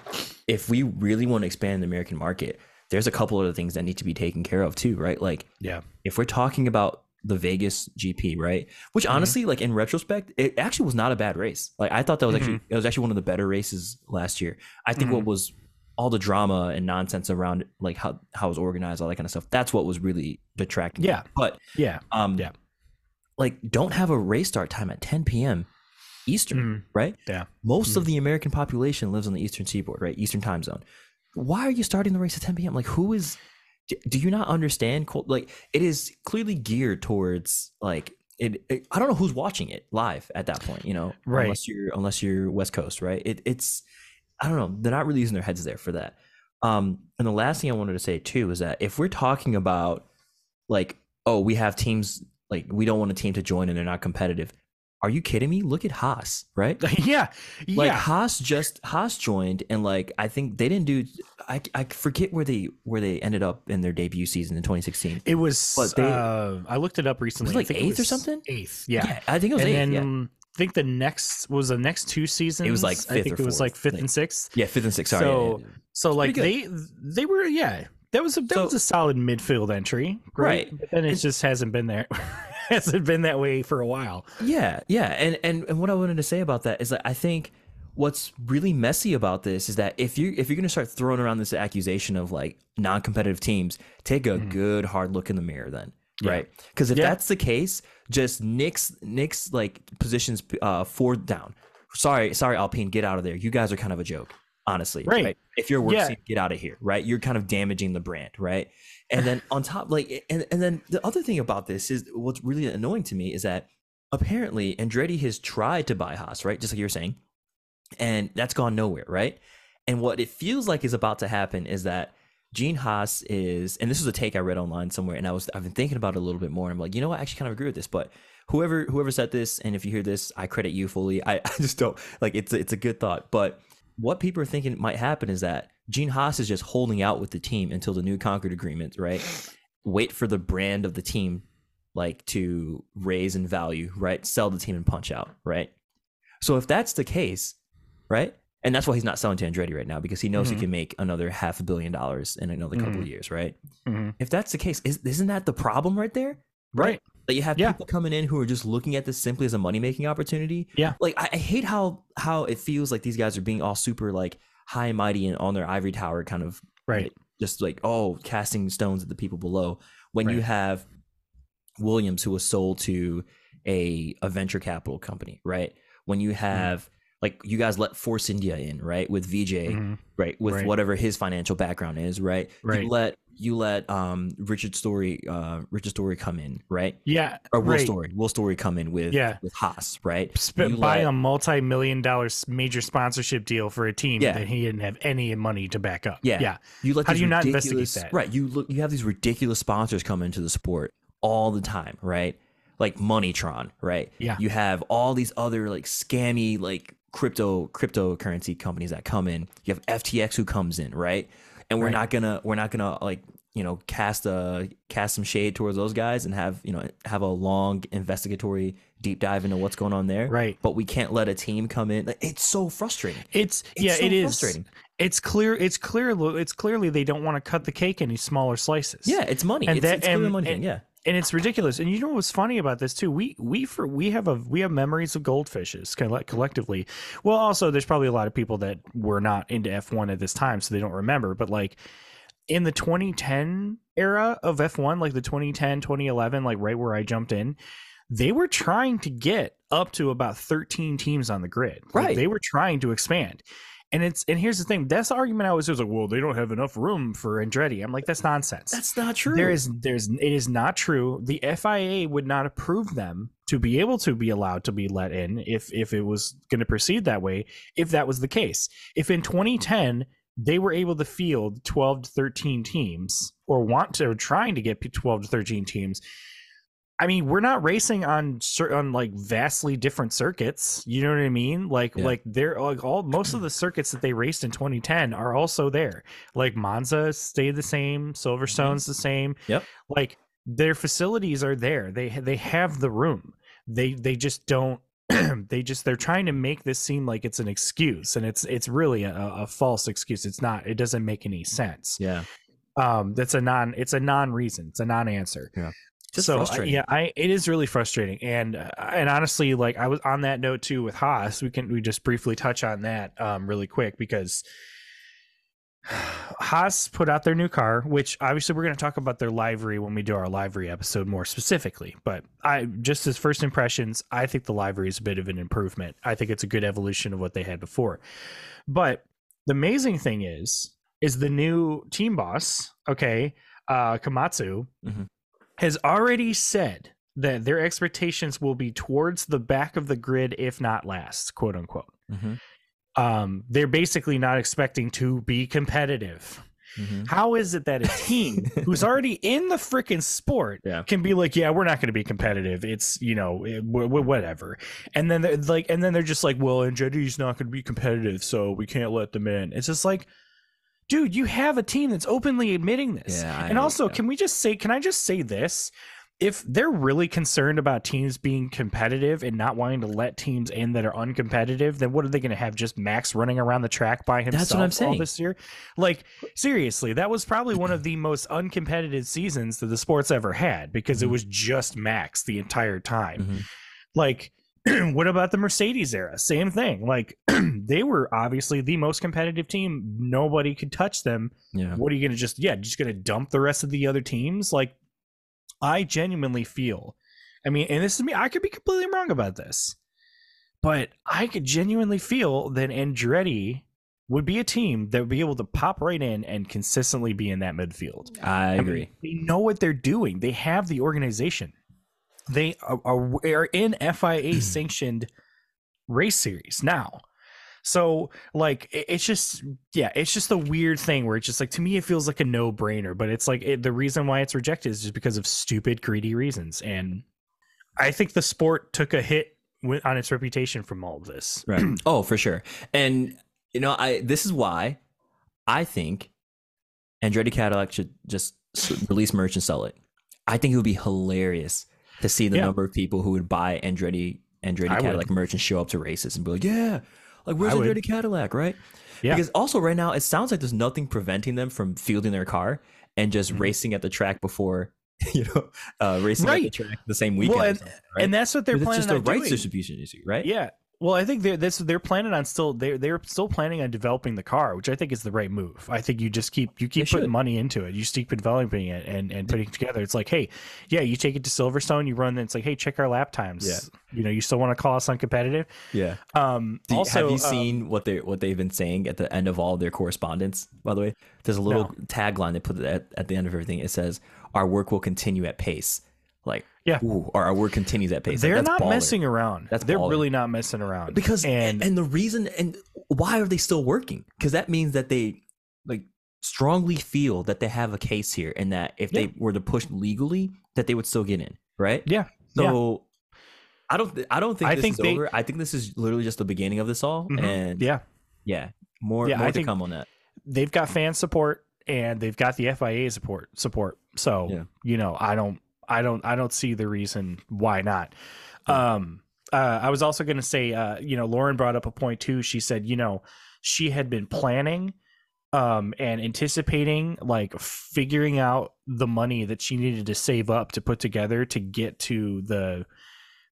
If we really want to expand the American market, there's a couple other things that need to be taken care of too, right? Like Yeah. if we're talking about the Vegas GP, right? Which mm-hmm. honestly, like in retrospect, it actually was not a bad race. Like I thought that was actually mm-hmm. it was actually one of the better races last year. I think what mm-hmm. was all the drama and nonsense around like how how it was organized, all that kind of stuff. That's what was really detracting. Yeah. But Yeah. um Yeah. Like don't have a race start time at 10 p.m. Eastern, Mhm. right? Yeah. Most of the American population lives on the Eastern Seaboard, right? Eastern time zone. Why are you starting the race at 10 p.m.? Like, who is? Do you not understand? Like, it is clearly geared towards like it, it- I don't know who's watching it live at that point. You know, Right. Unless you're unless you're West Coast, right? It, it's I don't know. They're not really using their heads there for that. Um, and the last thing I wanted to say too is that if we're talking about like, oh, we have teams like we don't want a team to join and they're not competitive. Are you kidding me? Look at Haas, right? yeah. Like Haas just Haas joined and like I think they didn't do I, I forget where they where they ended up in their debut season in 2016. It was. But they- uh, I looked it up recently. I like think it eighth or something? Eighth. Yeah. I think it was and eighth. then yeah. I think the next was the next two seasons. It was like I fifth think or it was like fifth and sixth. yeah, fifth and sixth. Sorry. so- yeah, yeah. So like they they were yeah. That was a that So- was a solid midfield entry, right? Right. But then it And- just hasn't been there. hasn't been that way for a while. Yeah, yeah, and and and what I wanted to say about that is that I think what's really messy about this is that if you if you're gonna start throwing around this accusation of like non-competitive teams, take a good hard look in the mirror then, Yeah. right? Because if Yeah. that's the case, just Nick's Nick's like positions uh four down. Sorry, sorry, Alpine, get out of there. You guys are kind of a joke, honestly. Right. If you're work Yeah. get out of here, right? You're kind of damaging the brand, right? And then on top, like, and and then the other thing about this is what's really annoying to me is that apparently Andretti has tried to buy Haas, right? Just like you were saying, and that's gone nowhere, right? And what it feels like is about to happen is that Gene Haas is, and this is a take I read online somewhere, and I was I've been thinking about it a little bit more. And I'm like, you know what? I actually kind of agree with this, but whoever whoever said this, and if you hear this, I credit you fully. I, I just don't like it's it's a good thought, but what people are thinking might happen is that Gene Haas is just holding out with the team until the new Concord agreement, right? Wait for the brand of the team like to raise in value, right? Sell the team and punch out, right? So if that's the case, right? And that's why he's not selling to Andretti right now because he knows Mhm. he can make another half a billion dollars in another couple of Mhm. years, right? Mhm. If that's the case, is, isn't that the problem right there? Right. That you have Yeah. people coming in who are just looking at this simply as a money making opportunity. Yeah. Like I, I hate how how it feels like these guys are being all super like high and mighty and on their ivory tower kind of Right. just like oh casting stones at the people below when you have Williams, who was sold to a a venture capital company, right? When you Mm-hmm. have like you guys let Force India in, right? With VJ, Mhm. right? With Right. whatever his financial background is, right? Right. You let you let um Richard Storey uh Richard Storey come in, right? Yeah, Or Will right. Storey, Will Storey come in with Yeah. with Haas, right? Sp- You buy let- a multi-million dollar major sponsorship deal for a team Yeah. that he didn't have any money to back up. Yeah. yeah, You let How do you not investigate that? Right. You look. You have these ridiculous sponsors come into the sport all the time, right? Like Moneytron, right? Yeah. You have all these other like scammy like crypto cryptocurrency companies that come in. You have FTX who comes in, right? And we're Right. not gonna we're not gonna like you know cast a cast some shade towards those guys and have you know have a long investigatory deep dive into what's going on there. Right. But we can't let a team come in. It's so frustrating. It's, It's yeah, so it is. frustrating. It's clear. It's clear. It's clearly they don't want to cut the cake any smaller slices. Yeah, it's money. And it's, that- it's clearly and- money and-. Yeah. And it's ridiculous. And you know what's funny about this too? We we for we have a we have memories of goldfishes coll- collectively. Well, also there's probably a lot of people that were not into F1 at this time, so they don't remember. But like in the 2010 era of F1, like the 2010 2011, like right where I jumped in, they were trying to get up to about 13 teams on the grid. Like, Right. they were trying to expand. And it's and here's the thing. That's the argument I was just like, well, they don't have enough room for Andretti. I'm like, that's nonsense. That's not true. There is there's it is not true. The FIA would not approve them to be able to be allowed to be let in if if it was going to proceed that way if that was the case. If in 2010 they were able to field 12 to 13 teams or want to or trying to get 12 to 13 teams I mean, we're not racing on on like vastly different circuits. You know what I mean? Like Yeah. like they're like all most of the circuits that they raced in 2010 are also there. Like Monza stayed the same, Silverstone's the same. Yep. Like their facilities are there. They they have the room. They they just don't they just they're trying to make this seem like it's an excuse and it's it's really a, a false excuse. It's not. It doesn't make any sense. Yeah. Um that's a non it's a non reason. It's a non answer Just so yeah, I it is really frustrating, and uh, and honestly, like I was on that note too with Haas. We can we just briefly touch on that um really quick because Haas put out their new car, which obviously we're going to talk about their livery when we do our livery episode more specifically. But I just as first impressions, I think the livery is a bit of an improvement. I think it's a good evolution of what they had before. But the amazing thing is, is the new team boss, okay, uh, Komatsu, Mhm. Has already said that their expectations will be towards the back of the grid, if not last, quote unquote. Mhm. Um, they're basically not expecting to be competitive. Mhm. How is it that a team who's already in the freaking sport Yeah. can be like, yeah, we're not going to be competitive. It's you know, it, wh- wh- whatever. And then they're like, and then they're just like, well, Andretti's not going to be competitive, so we can't let them in. It's just like, dude, you have a team that's openly admitting this. Yeah, and also, can we just say, can I just say this? If they're really concerned about teams being competitive and not wanting to let teams in that are uncompetitive, then what are they going to have? Just Max running around the track by himself That's what I'm all saying. this year? Like, seriously, that was probably one of the most uncompetitive seasons that the sport's ever had because it Mhm. was just Max the entire time. Mhm. Like, what about the Mercedes era? Same thing. Like, they were obviously the most competitive team. Nobody could touch them. Yeah. What are you going to just, yeah, just going to dump the rest of the other teams? Like, I genuinely feel, I mean, and this is me, I could be completely wrong about this, but I could genuinely feel that Andretti would be a team that would be able to pop right in and consistently be in that midfield. I I mean, agree. they know what they're doing. They have the organization. They are, are, in FIA hmm. sanctioned race series now. So like it's just yeah, it's just a weird thing where it's just like to me it feels like a no brainer, but it's like it, the reason why it's rejected is just because of stupid greedy reasons, and I think the sport took a hit on its reputation from all of this. Right. oh, for sure. And you know, I this is why I think Andretti Cadillac should just release merch and sell it. I think it would be hilarious to see the Yeah. number of people who would buy Andretti Andretti I would. Cadillac merch and show up to races and be like, "Yeah, like where's I would. Andretti Cadillac?" Right? Yeah. Because also right now it sounds like there's nothing preventing them from fielding their car and just Mhm. racing at the track before you know uh, racing at the track the same weekend. or and- right? And that's what they're planning it's just a on rights distribution issue, right? Yeah. Well, I think they're this they're planning on still they're they're still planning on developing the car, which I think is the right move. I think you just keep you keep putting money into it. You just keep developing it and and putting it together. It's like, hey, yeah, you take it to Silverstone, you run. It. It's like, hey, check our lap times. Yeah. You know, you still want to call us uncompetitive. Yeah. Um, you- also, have you um, seen what they what they've been saying at the end of all their correspondence? By the way, there's a little No. tagline they put at, at the end of everything. It says, "Our work will continue at pace." Like, Yeah. ooh, or our work continues at pace. They're that's not baller. messing around. That's they're baller. really not messing around because and and, the reason and why are they still working? Because that means that they like strongly feel that they have a case here, and that if Yeah. they were to push legally, that they would still get in, right? yeah, So. I don't. th- I don't think I this think is they- over. I think this is literally just the beginning of this all, Mhm. and yeah. yeah, more Yeah, more I to think- come on that. they've got fan support and they've got the FIA support support. So Yeah. you know, I don't I don't I don't see the reason why not. Um uh, I was also going to say uh you know Lauren brought up a point too. She said, you know, she had been planning um and anticipating like figuring out the money that she needed to save up to put together to get to the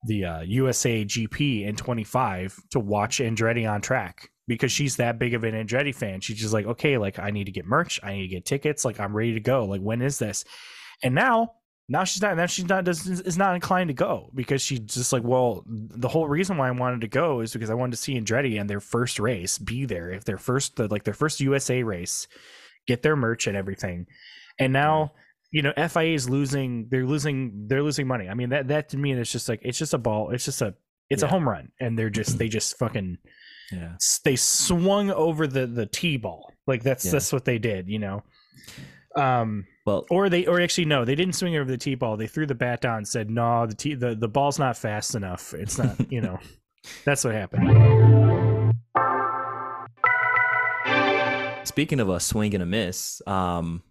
the uh, USA GP in 25 to watch Andretti on track because she's that big of an Andretti fan. She's just like, okay, like I need to get merch, I need to get tickets, like I'm ready to go. Like when is this? And now, now she's not. Now she's not. Does, is not inclined to go because she's just like, well, the whole reason why I wanted to go is because I wanted to see Andretti and their first race be there. If their first, the, like their first USA race, get their merch and everything. And now you know FIA is losing. They're losing. They're losing money. I mean that that to me is just like it's just a ball. It's just a it's a home run, and they're just they just fucking Yeah. they swung over the the t ball. Like that's Yeah. that's what they did. You know. Um. Well, Or they, or actually no, they didn't swing over the tee ball. They threw the bat down and said, "No, the tee, the the ball's not fast enough. It's not." You know, that's what happened. speaking of a swing and a miss, um,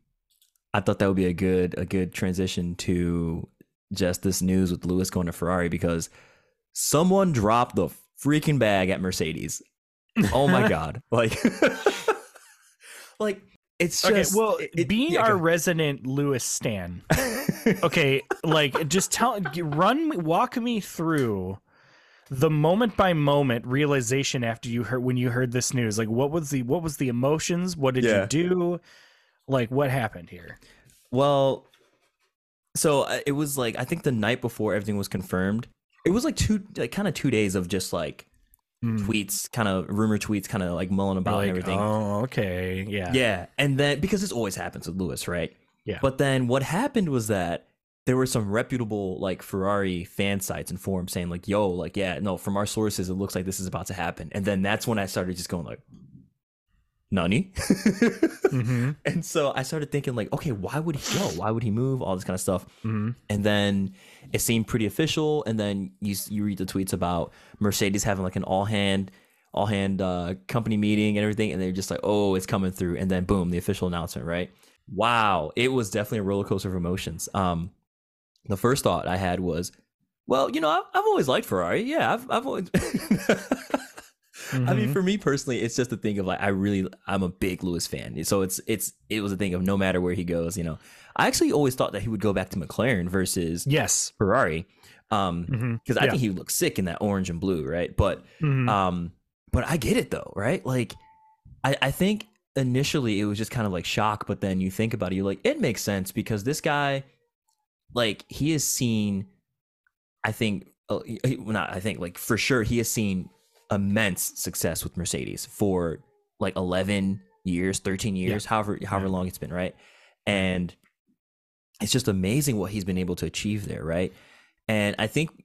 I thought that would be a good a good transition to just this news with Lewis going to Ferrari because someone dropped the freaking bag at Mercedes. Oh my god! Like, like it's Okay, just well, it- being yeah, our resident Lewis Stan, okay, like just tell, run, me- walk me through the moment by moment realization after you heard when you heard this news. Like, what was the what was the emotions? What did Yeah. you do? Like, what happened here? Well, so uh, it was like I think the night before everything was confirmed. It was like two, like kind of two days of just like Mm. tweets, kind of rumor tweets, kind of like mulling about Like, and everything. oh, okay, yeah, Yeah, and then because this always happens with Lewis, right? Yeah. But then what happened was that there were some reputable like Ferrari fan sites and forums saying like, "Yo, like, yeah, no, from our sources, it looks like this is about to happen." And then that's when I started just going like, "Nani?" hmm and so I started thinking like, okay, why would he go? Why would he move? All this kind of stuff. hmm And then it seemed pretty official. And then you you read the tweets about Mercedes having like an all hand all hand uh, company meeting and everything, and they're just like, oh, it's coming through. And then boom, the official announcement, right? Wow, it was definitely a roller coaster of emotions. Um, the first thought I had was, well, you know, I've, I've always liked Ferrari. Yeah, I've I've always. I mean, Mhm. for me personally, it's just a thing of like I really I'm a big Lewis fan, so it's it's it was a thing of no matter where he goes, you know. I actually always thought that he would go back to McLaren versus yes, Ferrari, um, because I Yeah. think he would look sick in that orange and blue, right? But hmm um, but I get it though, right? Like, I I think initially it was just kind of like shock, but then you think about it, you're like, it makes sense because this guy, like, he has seen, I think, well, not I think, like for sure, he has seen immense success with Mercedes for like 11 years, 13 years, however however Yeah. long it's been, right? And it's just amazing what he's been able to achieve there, right? And I think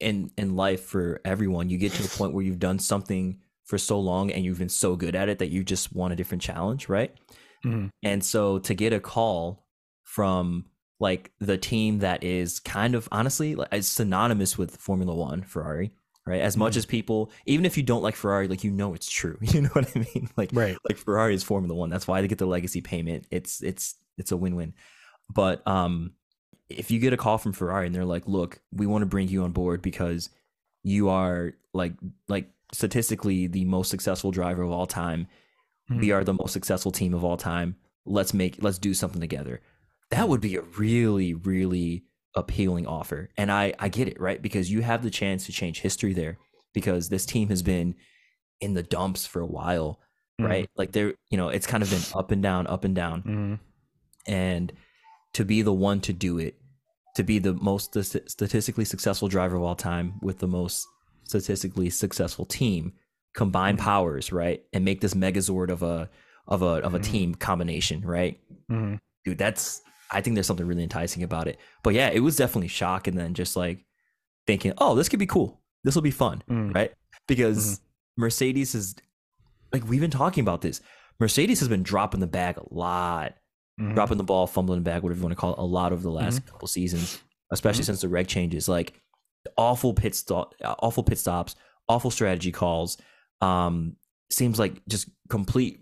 in in life for everyone, you get to a point where you've done something for so long and you've been so good at it that you just want a different challenge, right? Mhm. And so to get a call from like the team that is kind of honestly like synonymous with Formula One, Ferrari, right? As much Mhm. as people, even if you don't like Ferrari, like you know it's true. You know what I mean? Like right. like Ferrari is Formula One. That's why they get the legacy payment. It's it's it's a win win. But um, if you get a call from Ferrari and they're like, "Look, we want to bring you on board because you are like like statistically the most successful driver of all time. We Mhm. are the most successful team of all time. Let's make let's do something together." That would be a really really appealing offer, and I I get it right because you have the chance to change history there. because this team has been in the dumps for a while, Mhm. right? Like they're, you know, it's kind of been up and down, up and down. Mhm. And to be the one to do it, to be the most statistically successful driver of all time with the most statistically successful team, combine Mhm. powers, right? And make this megazord of a of a of a Mhm. team combination, right? Mhm. dude, that's I think there's something really enticing about it. But yeah, it was definitely shock and then just like thinking, oh, this could be cool. This will be fun, Mhm. right? Because Mercedes is like we've been talking about this. Mercedes has been dropping the bag a lot, Mhm. dropping the ball, fumbling the bag, whatever you want to call it, a lot over the last couple seasons, especially since the reg changes. Like awful pit stop, awful pit stops, awful strategy calls. Um, seems like just complete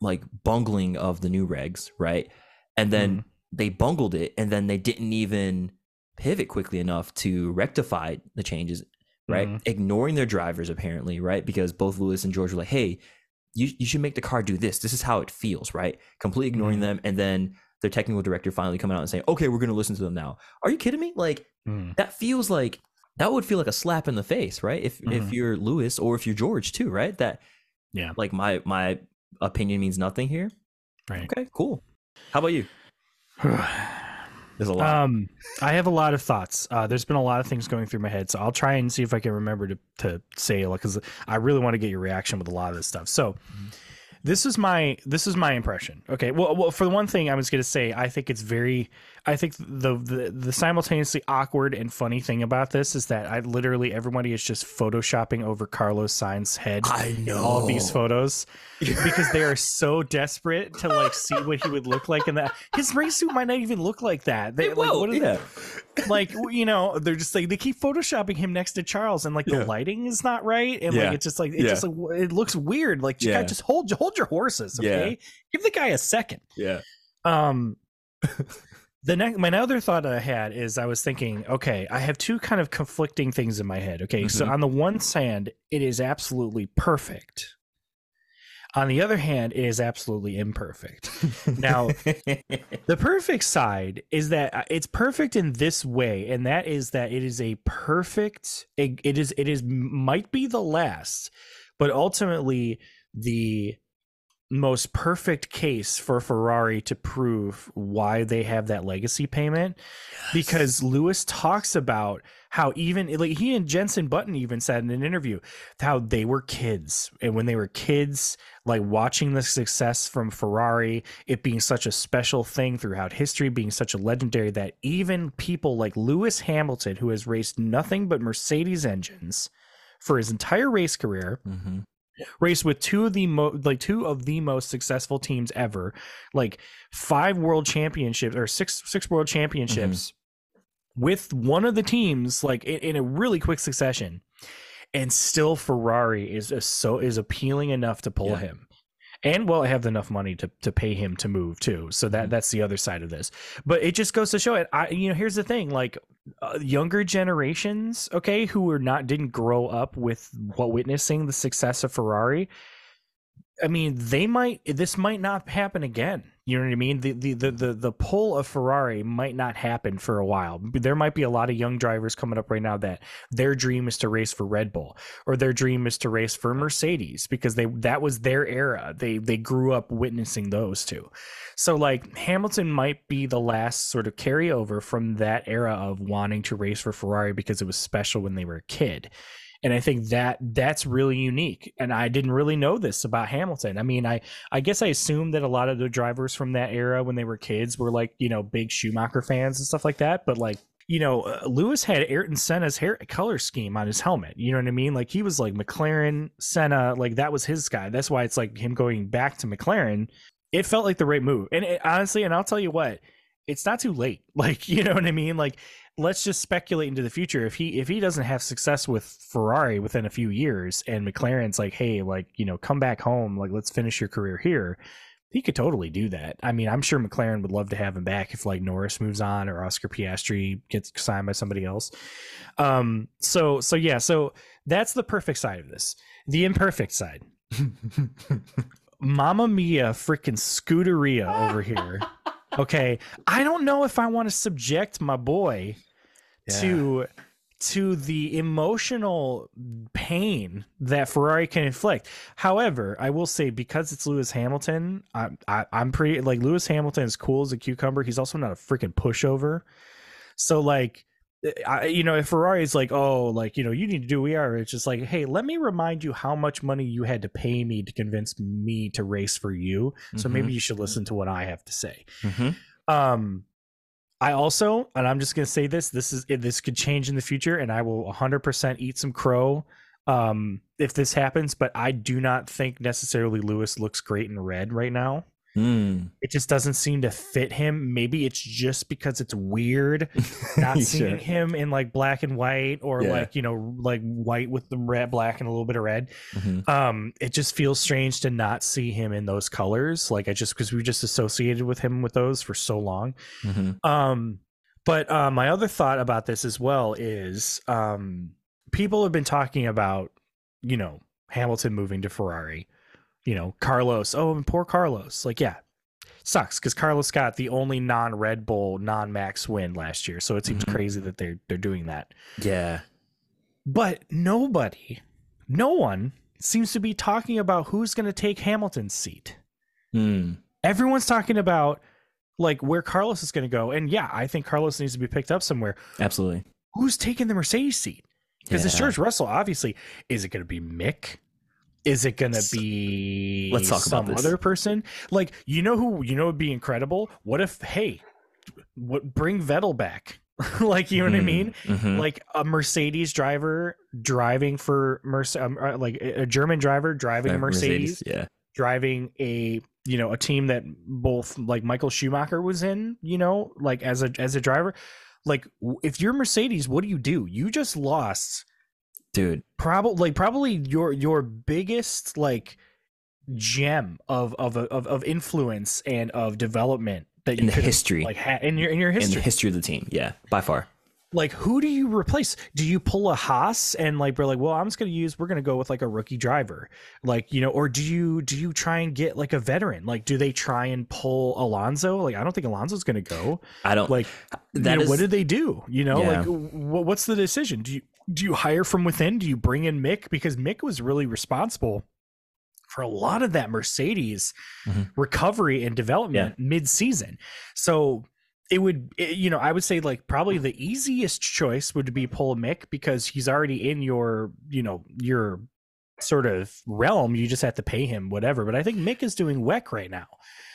like bungling of the new regs, right? And then they bungled it, and then they didn't even pivot quickly enough to rectify the changes, right? Mhm. Ignoring their drivers apparently, right? Because both Lewis and George were like, "Hey, you you should make the car do this. This is how it feels, right?" Completely ignoring Mhm. them, and then their technical director finally coming out and saying, "Okay, we're going to listen to them now." Are you kidding me? Like Mhm. that feels like that would feel like a slap in the face, right? If if Mhm. you're Lewis or if you're George too, right? That Yeah. like my my opinion means nothing here. Right. Okay, cool. How about you? There's a lot. Um, I have a lot of thoughts. Uh, there's been a lot of things going through my head, so I'll try and see if I can remember to to say like because I really want to get your reaction with a lot of this stuff. So, this is my this is my impression. Okay, well, well, for the one thing I was going to say, I think it's very. I think the, the the simultaneously awkward and funny thing about this is that I literally everybody is just photoshopping over Carlos Sainz's head I in all these photos because they are so desperate to like see what he would look like in that. His race suit might not even look like that. They, like, what is yeah. like you know they're just like they keep photoshopping him next to charles and like the lighting is not right and Yeah. like it's just like it's Yeah. just like it looks weird like Yeah. just hold hold your horses okay? Give the guy a second. Yeah. um the next my other thought i had is i was thinking okay i have two kind of conflicting things in my head okay? So Mhm. on the one hand it is absolutely perfect. On the other hand it is absolutely imperfect. Now- the perfect side is that uh, it's perfect in this way and that is that it is a perfect it, it is it is might be the last but ultimately the most perfect case for Ferrari to prove why they have that legacy payment. Because Lewis talks about how even like he and Jensen Button even said in an interview how they were kids. And when they were kids like watching the success from Ferrari it being such a special thing throughout history being such a legendary that even people like Lewis Hamilton who has raced nothing but Mercedes engines for his entire race career Mhm. Raced with two of the mo- like two of the most successful teams ever. Like five world championships or six six world mm-hmm. championships with one of the teams like in, in a really quick succession. And still ferrari is a, so is appealing enough to pull Yeah. him and well I have enough money to to pay him to move too. So that Mhm. that's the other side of this. But it just goes to show it. I you know here's the thing like uh, younger generations okay who were not didn't grow up with what witnessing the success of ferrari i mean they might this might not happen again you know what i mean? The the the the, the pull of ferrari might not happen for a while. There might be a lot of young drivers coming up right now that their dream is to race for red bull or their dream is to race for mercedes because they that was their era. They they grew up witnessing those two. So like Hamilton might be the last sort of carryover from that era of wanting to race for Ferrari because it was special when they were a kid. And I think that that's really unique. And I didn't really know this about Hamilton. I mean, I I guess I assumed that a lot of the drivers from that era when they were kids were like, you know, big Schumacher fans and stuff like that, but like you know, uh, Lewis had Ayrton Senna's hair color scheme on his helmet. You know what I mean? Like he was like McLaren, Senna, like that was his guy. That's why it's like him going back to McLaren it felt like the right move. And it, honestly, and I'll tell you what, it's not too late. Like, you know what I mean? Like, let's just speculate into the future. If he if he doesn't have success with Ferrari within a few years, and McLaren's like, hey, like, you know, come back home, like, let's finish your career here. He could totally do that. I mean, I'm sure McLaren would love to have him back if like Norris moves on or Oscar Piastri gets signed by somebody else. Um, so so yeah, so that's the perfect side of this. The imperfect side. Mama Mia freaking Scuderia over here. Okay. I don't know if I want to subject my boy to to the emotional pain that Ferrari can inflict. However, I will say because it's Lewis Hamilton, I, I, I'm pretty like Lewis Hamilton is cool as a cucumber. He's also not a freaking pushover. So like, I, you know, if Ferrari is like, oh, like you know, you need to do we are. It's just like, hey, let me remind you how much money you had to pay me to convince me to race for you. So Mhm. maybe you should listen to what I have to say. Mm-hmm. Um, I also, and I'm just gonna say this: this is this could change in the future, and I will 100% eat some crow um, if this happens. But I do not think necessarily Lewis looks great in red right now. Mm. It just doesn't seem to fit him. Maybe it's just because it's weird not seeing Sure. him in like black and white, or Yeah. like you know, like white with the red, black, and a little bit of red Mhm. um it just feels strange to not see him in those colors like i just because we just associated with him with those for so long Mhm. um but uh, my other thought about this as well is um people have been talking about you know hamilton moving to ferrari you know carlos oh and poor carlos like yeah sucks because carlos got the only non-red bull non-max win last year so it seems Mhm. crazy that they're they're doing that Yeah. but nobody, no one seems to be talking about who's going to take Hamilton's seat. Mm. Everyone's talking about like where Carlos is going to go. And yeah, I think Carlos needs to be picked up somewhere. Absolutely. Who's taking the Mercedes seat? Because it's Yeah. George Russell, obviously. Is it going to be Mick? Is it going to be Let's talk some about other person? Like, you know who, you know, would be incredible? What if, hey, what bring Vettel back? like, you know what I mean? Mhm. like a Mercedes driver driving for Merce- um, uh, like a German driver driving a Right, Mercedes, Yeah. driving a you know a team that both like Michael Schumacher was in, you know, like as a as a driver. Like if you're Mercedes, what do you do? You just lost Dude. probably like probably your your biggest like gem of of of of influence and of development that you In the history. like had in your in your history In the history of the team. Yeah. By far. like who do you replace do you pull a haas and like we're like well i'm just gonna use we're gonna go with like a rookie driver like you know or do you do you try and get like a veteran like do they try and pull alonso like i don't think alonso's gonna go I don't like you that know, is what did they do you know Yeah. like wh- what's the decision do you do you hire from within? Do you bring in mick? Because mick was really responsible for a lot of that mercedes Mhm. recovery and development mid-season. So it would it- you know i would say like probably the easiest choice would be pull mick because he's already in your you know your sort of realm. You just have to pay him whatever. But i think mick is doing WEC right now.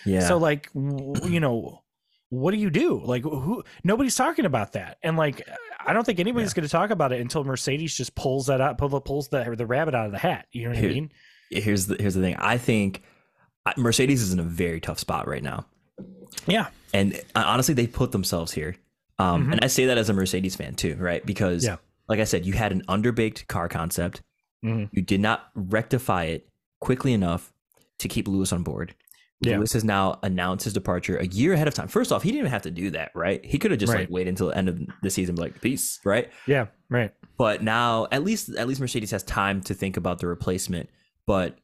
Yeah. so like you know what do you do like who nobody's talking about that and like i don't think anybody's going to talk about it until mercedes just pulls that out pull, pulls the, the rabbit out of the hat you know what i mean here's the here's the thing. I think Mercedes is in a very tough spot right now. yeah And uh, honestly, they put themselves here. Um, Mhm. And I say that as a Mercedes fan too, right? Because, Yeah. like I said, you had an underbaked car concept. Mhm. You did not rectify it quickly enough to keep Lewis on board. Yeah. Lewis has now announced his departure a year ahead of time. First off, he didn't even have to do that, right? He could have just Right. like waited until the end of the season, like peace, right? yeah right But now, at least at least Mercedes has time to think about the replacement. But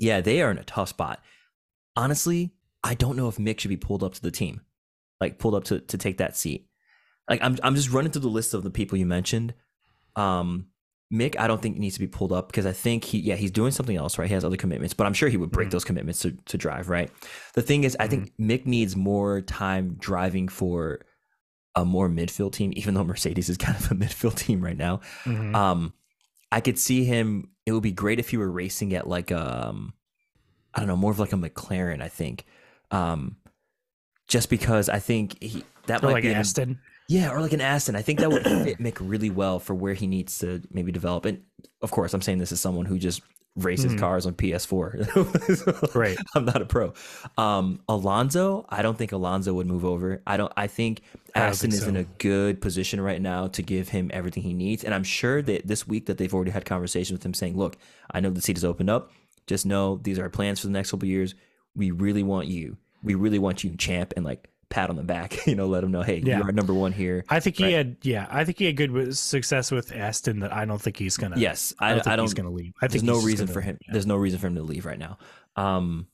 yeah, they are in a tough spot. Honestly, I don't know if Mick should be pulled up to the team, like pulled up to to take that seat. Like I'm I'm just running through the list of the people you mentioned. Um, Mick, I don't think needs to be pulled up because I think he yeah he's doing something else, right? He has other commitments, but I'm sure he would break Mhm. those commitments to to drive, right? The thing is, I think Mick needs more time driving for a more midfield team, even though Mercedes is kind of a midfield team right now. Mhm. Um, I could see him. It would be great if he were racing at like um, I don't know, more of like a McLaren. I think, um, just because I think he that or might like be aston yeah, or like an Aston. I think that would fit Mick really well for where he needs to maybe develop. And of course, I'm saying this as someone who just races Mhm. cars on PS4. Right. I'm not a pro. Um, Alonso, I don't think Alonso would move over. I don't. I think I Aston think is in a good position right now to give him everything he needs. And I'm sure that this week that they've already had conversations with him saying, "Look, I know the seat is opened up. Just know these are our plans for the next couple of years. We really want you. We really want you, champ." And like pat on the back, you know, let him know, "Hey, Yeah. you are number one here." I think he Right. had, yeah, I think he had good success with Aston. That I don't think he's gonna. Yes, I I, don't think I don't. he's gonna leave. I there's think no reason gonna- for him. yeah. There's no reason for him to leave right now. Um,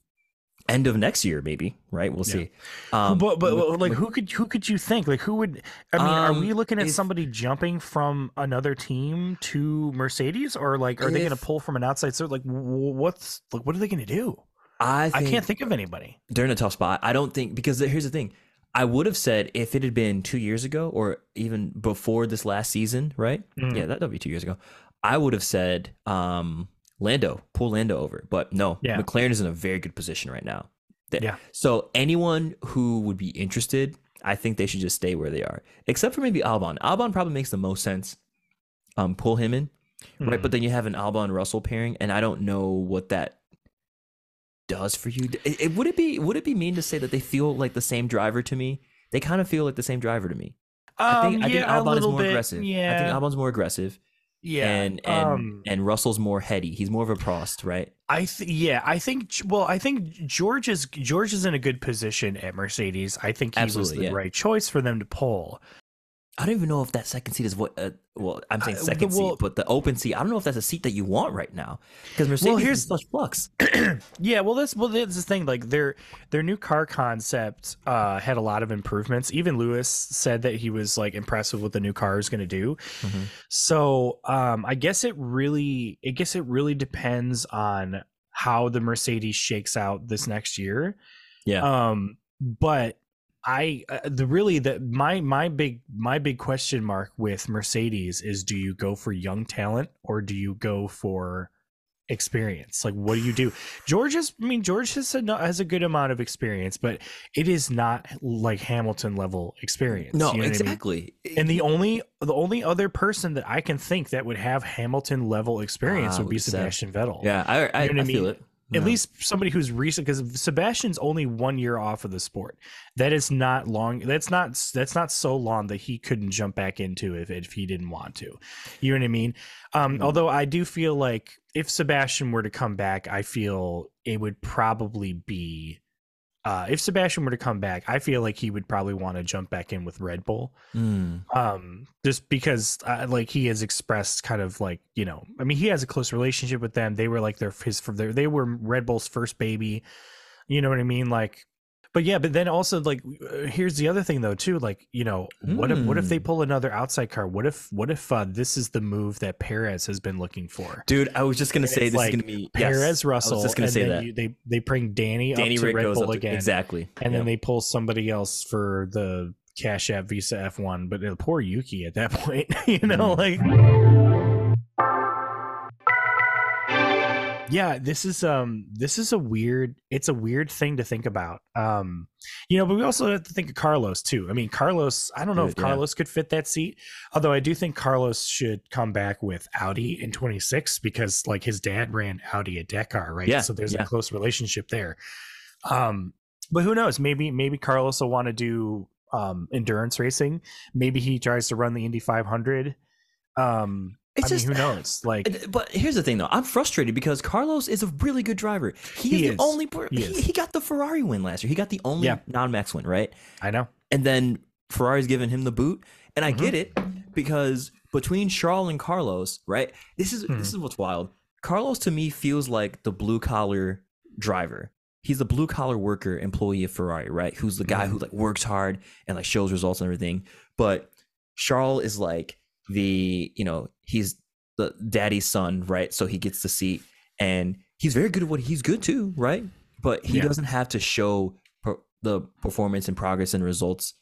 end of next year, maybe. Right? We'll Yeah. see. Um, but but with- like with- who could who could you think like who would I mean are we Um, looking at if- somebody jumping from another team to Mercedes or like are they going to pull from an outside so like what's like what are they going to do? I I can't think of anybody. they're in a tough spot. I don't think because here's the thing. I would have said if it had been two years ago or even before this last season, right? Mhm. Yeah, that would be two years ago. I would have said um, Lando, pull Lando over, but no, Yeah. McLaren is in a very good position right now. Yeah. So anyone who would be interested, I think they should just stay where they are, except for maybe Albon. Albon probably makes the most sense. Um, pull him in, right? Mhm. But then you have an Albon Russell pairing, and I don't know what that does for you. It, it- would it be would it be mean to say that they feel like the same driver to me? They kind of feel like the same driver to me. I think, Um, I think yeah, a Albon is more bit, aggressive. I think Albon's more aggressive, yeah, and and um, and Russell's more heady. He's more of a Prost, right? I th- yeah, I think well, I think George is George is in a good position at Mercedes. I think he was the yeah. right choice for them to pull. I don't even know if that second seat is what. Uh, well, I'm saying Uh, second well- seat, but the open seat. I don't know if that's a seat that you want right now because Mercedes here's- is such flux. Yeah, well, that's well, that's the thing. Like their their new car concept uh, had a lot of improvements. Even Lewis said that he was like impressed with what the new car is going to do. Mhm. So um, I guess it really, I guess it really depends on how the Mercedes shakes out this next year. Yeah. Um, but I uh, the really the my my big my big question mark with Mercedes is do you go for young talent or do you go for experience like what do you do george is i mean george has a, has a good amount of experience but it is not like hamilton level experience No, you know what I mean? exactly. and the only the only other person that i can think that would have hamilton level experience Ah, would be would be sebastian vettel yeah, I I, You know I I feel mean? it. At least somebody who's recent because Sebastian's only one year off of the sport. That is not long. That's not that's not so long that he couldn't jump back into if if he didn't want to. You know what I mean? Um, Mhm. Although I do feel like if Sebastian were to come back, I feel it would probably be. Uh, if Sebastian were to come back, I feel like he would probably want to jump back in with Red Bull. Mm. um just because uh, like he has expressed kind of like you know i mean he has a close relationship with them. They were like their his for their they were red bull's first baby. You know what i mean? Like but yeah but then also like uh, here's the other thing though too like you know what if what if they Hmm. pull another outside car what if what if uh, this is the move that perez has been looking for Dude, I was just gonna And say this like is gonna be perez yes, russell I was just gonna say that. you, they they bring danny, Danny up to Rick red bull to, again exactly, and then they pull somebody else for the Cash App Visa F1. But poor Yuki at that point, you know, Mm. like. Yeah, this is um this is a weird it's a weird thing to think about. Um you know, but we also have to think of Carlos too. I mean, Carlos, I don't know if Dude, yeah. Carlos could fit that seat. Although I do think Carlos should come back with Audi in 26 because like his dad ran Audi at Dakar, right? Yeah, So there's yeah. a close relationship there. Um but who knows? Maybe maybe Carlos will want to do um endurance racing. Maybe he tries to run the Indy 500. Um It's I mean, just who knows? Like But here's the thing, though. I'm frustrated because Carlos is a really good driver. He, He is the only. per- He He, got the Ferrari win last year. He got the only Yeah. non-max win, right? I know. And then Ferrari's giving him the boot, and I Mhm. get it because between Charles and Carlos, right? This is Hmm. this is what's wild. Carlos to me feels like the blue collar driver. He's the blue collar worker employee of Ferrari, right? Who's the guy Mhm. who like works hard and like shows results and everything. But Charles is like the you know he's the daddy's son, right? So he gets the seat, and he's very good at what he's good to, right? But he Yeah. doesn't have to show per- the performance and progress and results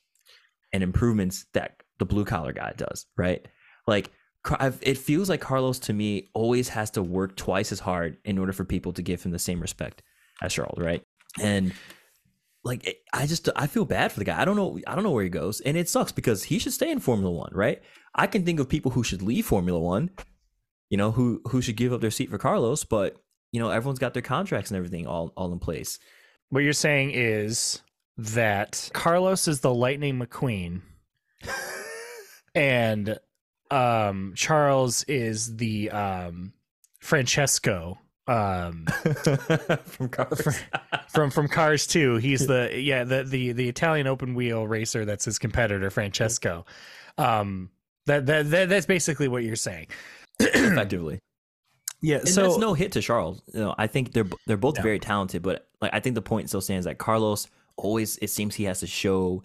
and improvements that the blue collar guy does, right? Like I've, it feels like Carlos to me always has to work twice as hard in order for people to give him the same respect as Charles, right? And like I just I feel bad for the guy. I don't know I don't know where he goes, and it sucks because he should stay in Formula One, right? I can think of people who should leave Formula One, you know, who who should give up their seat for Carlos, but you know everyone's got their contracts and everything all all in place. What you're saying is that Carlos is the Lightning McQueen and um Charles is the um Francesco um from Cars. from from Cars 2. He's the yeah, the the the Italian open wheel racer that's his competitor Francesco. Um that that, that that's basically what you're saying. effectively. Yeah, And so that's no hit to Charles. You know, I think they're they're both No. very talented, but like I think the point still stands that Carlos always it seems he has to show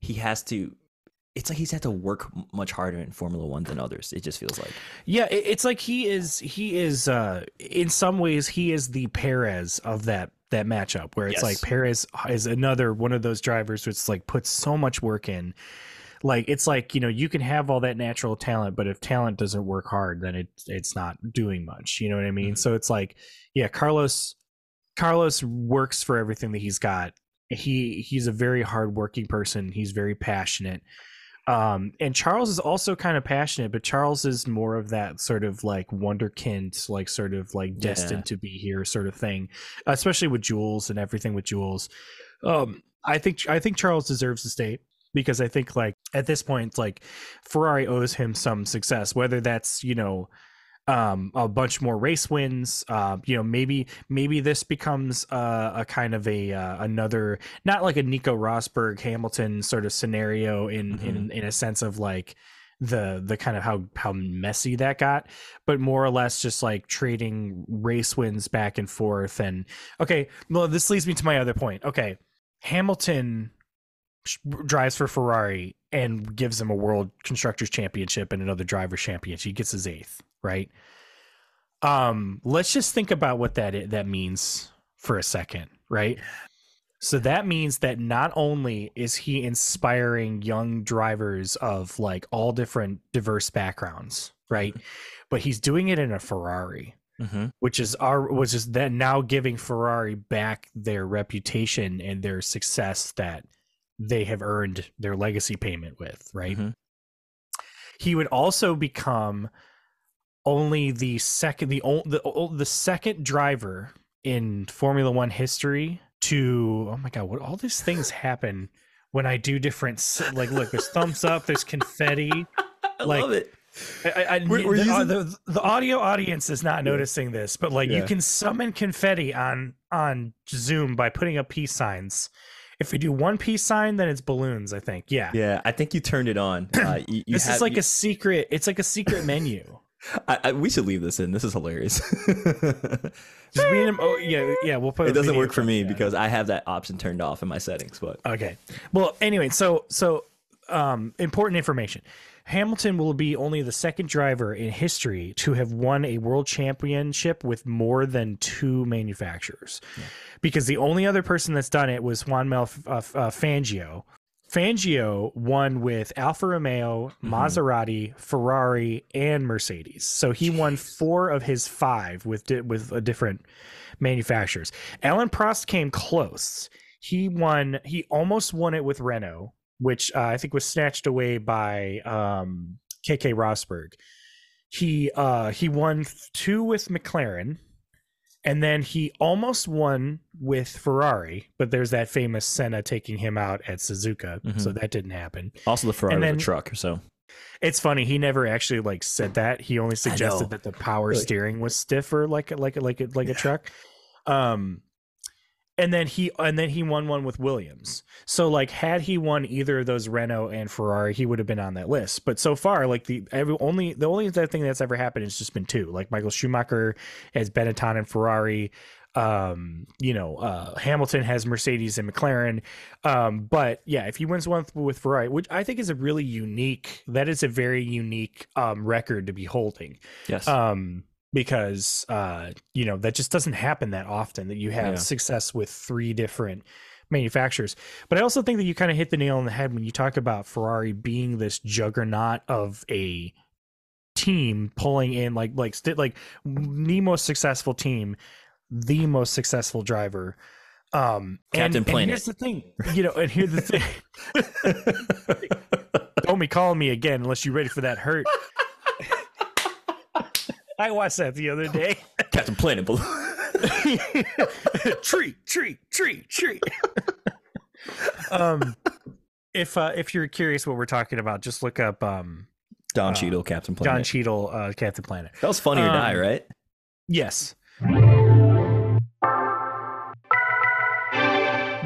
he has to it's like he's had to work much harder in Formula One than others. It just feels like. Yeah, it's like he is. He is. uh In some ways, he is the Perez of that that matchup, where it's yes. like Perez is another one of those drivers which like puts so much work in. Like it's like you know you can have all that natural talent, but if talent doesn't work hard, then it it's not doing much. You know what I mean? Mm-hmm. So it's like, yeah, Carlos. Carlos works for everything that he's got. He he's a very hardworking person. He's very passionate um, and Charles is also kind of passionate, but Charles is more of that sort of like wonderkind, like sort of like destined yeah. to be here sort of thing, especially with Jules and everything with Jules. Um, I think I think Charles deserves to stay because I think like at this point, like Ferrari owes him some success, whether that's you know um, a bunch more race wins. Uh, you know, maybe maybe this becomes uh, a kind of a uh, another not like a Nico Rosberg Hamilton sort of scenario in mm-hmm. in in a sense of like the the kind of how how messy that got but more or less just like trading race wins back and forth and okay well this leads me to my other point okay hamilton drives for ferrari and gives him a world constructors championship and another drivers championship he gets his eighth right? Um, let's just think about what that that means for a second, right? So that means that not only is he inspiring young drivers of like all different diverse backgrounds, right? Mm-hmm. But he's doing it in a Ferrari, mm-hmm. which is our which is then now giving Ferrari back their reputation and their success that they have earned their legacy payment with, right? Mm-hmm. He would also become only the second the the the second driver in Formula One history to oh my god, what all these things happen when I do different like look, there's thumbs up, there's confetti. I like, love it. I, I, we're, we're the, using... the, the, audio audience is not noticing this, but like yeah. you can summon confetti on on Zoom by putting up peace signs. If we do one peace sign, then it's balloons. I think. Yeah. Yeah, I think you turned it on. Uh, you, you this have, is like you... a secret. It's like a secret menu. I, I, we should leave this in. This is hilarious. Just me and him. Oh yeah, yeah. We'll put. It doesn't work for me yeah. because I have that option turned off in my settings. But okay. Well, anyway, so so um, important information. Hamilton will be only the second driver in history to have won a world championship with more than two manufacturers, yeah. because the only other person that's done it was Juan Mel uh, uh, Fangio, Fangio won with Alfa Romeo, mm-hmm. Maserati, Ferrari, and Mercedes. So he Jeez. won four of his five with di- with a different manufacturers. Alain Prost came close. He won. He almost won it with Renault, which uh, I think was snatched away by um, Keke Rosberg. He uh, he won two with McLaren and then he almost won with Ferrari, but there's that famous Senna taking him out at Suzuka, mm-hmm. so that didn't happen. Also, the Ferrari then, was a truck, so it's funny he never actually like said that. He only suggested that the power really? steering was stiffer, like like like a, like a truck. Um, and then he and then he won one with Williams. So like had he won either of those Renault and Ferrari, he would have been on that list. But so far, like the every only the only thing that's ever happened has just been two. Like Michael Schumacher has Benetton and Ferrari. Um, you know, uh, Hamilton has Mercedes and McLaren. Um, but yeah, if he wins one with Ferrari, which I think is a really unique, that is a very unique um record to be holding. Yes. Um because uh, you know that just doesn't happen that often that you have yeah. success with three different manufacturers. But I also think that you kind of hit the nail on the head when you talk about Ferrari being this juggernaut of a team pulling in like like st- like the most successful team, the most successful driver. Um, Captain and, Planet. And here's the thing, you know, and here's the thing. Don't be calling me again unless you're ready for that hurt. I watched that the other day. Captain Planet Balloon. tree, tree, tree, tree. um, if uh, if you're curious what we're talking about, just look up um, Don uh, Cheadle, Captain Planet. Don Cheadle, uh, Captain Planet. That was Funny or um, Die, right? Yes.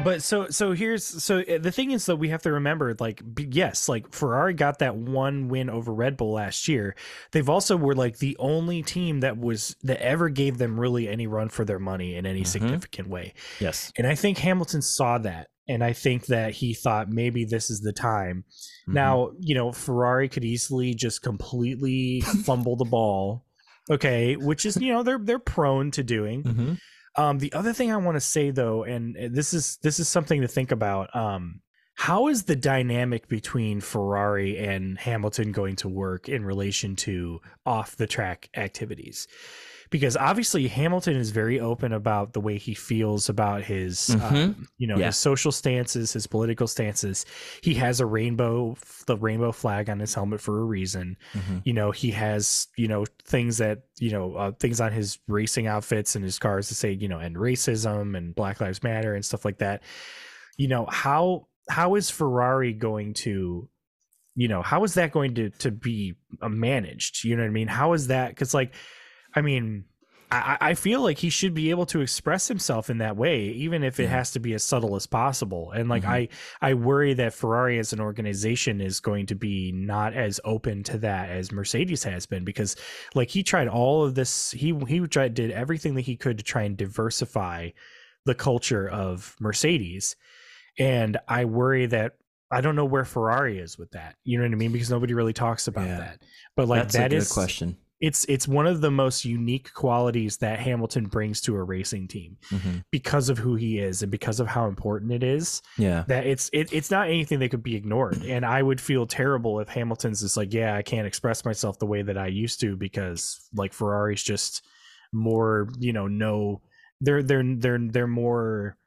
But so so here's so uh, the thing is that we have to remember like yes like ferrari got that one win over red bull last year they've also were like the only team that was that ever gave them really any run for their money in any Mhm. significant way Yes. and i think hamilton saw that and i think that he thought maybe this is the time Mhm. now you know ferrari could easily just completely fumble the ball okay which is you know they're they're prone to doing Mhm. Um, the other thing I want to say though, and this is this is something to think about. Um, how is the dynamic between Ferrari and Hamilton going to work in relation to off the track activities? Because obviously Hamilton is very open about the way he feels about his, Mhm. um, you know, Yeah. his social stances, his political stances. He has a rainbow, the rainbow flag on his helmet for a reason Mhm. you know he has you know things that you know uh, things on his racing outfits and his cars to say you know end racism and black lives matter and stuff like that you know how how is ferrari going to you know how is that going to to be uh, managed you know what i mean how is that because like i mean I, I feel like he should be able to express himself in that way, even if it has to be as subtle as possible. And like Mhm. I, I worry that Ferrari as an organization is going to be not as open to that as Mercedes has been, because like he tried all of this, he he tried did everything that he could to try and diversify the culture of Mercedes, and I worry that I don't know where Ferrari is with that. You know what I mean? Because nobody really talks about Yeah. that. But like That's that a good is question. It's it's one of the most unique qualities that Hamilton brings to a racing team Mhm. because of who he is and because of how important it is Yeah. that it's it, it's not anything that could be ignored and I would feel terrible if Hamilton's just like yeah I can't express myself the way that I used to because like Ferrari's just more you know no they're they're they're they're more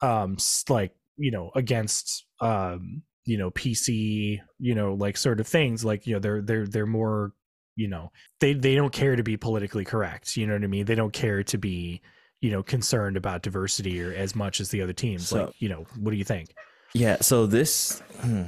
um like you know against um you know PC you know like sort of things like you know they're they're they're more you know they they don't care to be politically correct you know what i mean they don't care to be you know concerned about diversity or as much as the other teams So- like you know what do you think Yeah, so this hmm,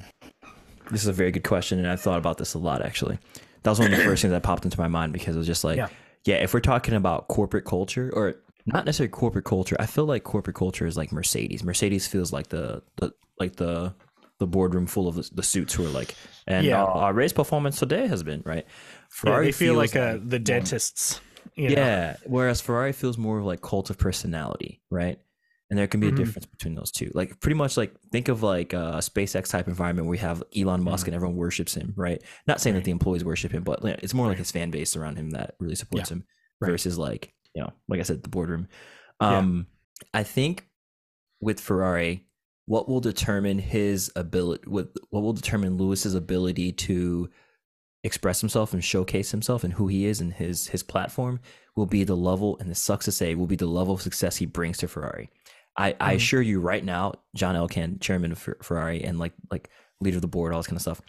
this is a very good question, and I've thought about this a lot actually. That was one of the first things that popped into my mind because it was just like, Yeah. yeah, if we're talking about corporate culture or not necessarily corporate culture, I feel like corporate culture is like Mercedes. Mercedes feels like the, the like the the boardroom full of the, the suits who are like, and Yeah. uh, our race performance today has been right. yeah, they feel like uh, the dentists you know? yeah. Whereas Ferrari feels more of like cult of personality, right? And there can be Mhm. a difference between those two. Like pretty much like think of like a SpaceX type environment where you have Elon Musk and everyone worships him, right? Not saying Mm-hmm. Right. that the employees worship him, but it's more like his fan base around him that really supports him Right. versus like, you know, like I said, the boardroom. Yeah. Um I think with Ferrari, what will determine his ability with what will determine Lewis's ability to express himself and showcase himself and who he is and his his platform will be the level and this sucks to say will be the level of success he brings to Ferrari. I, I Mhm. assure you right now, John Elkann, chairman of Ferrari and like like leader of the board, all this kind of stuff.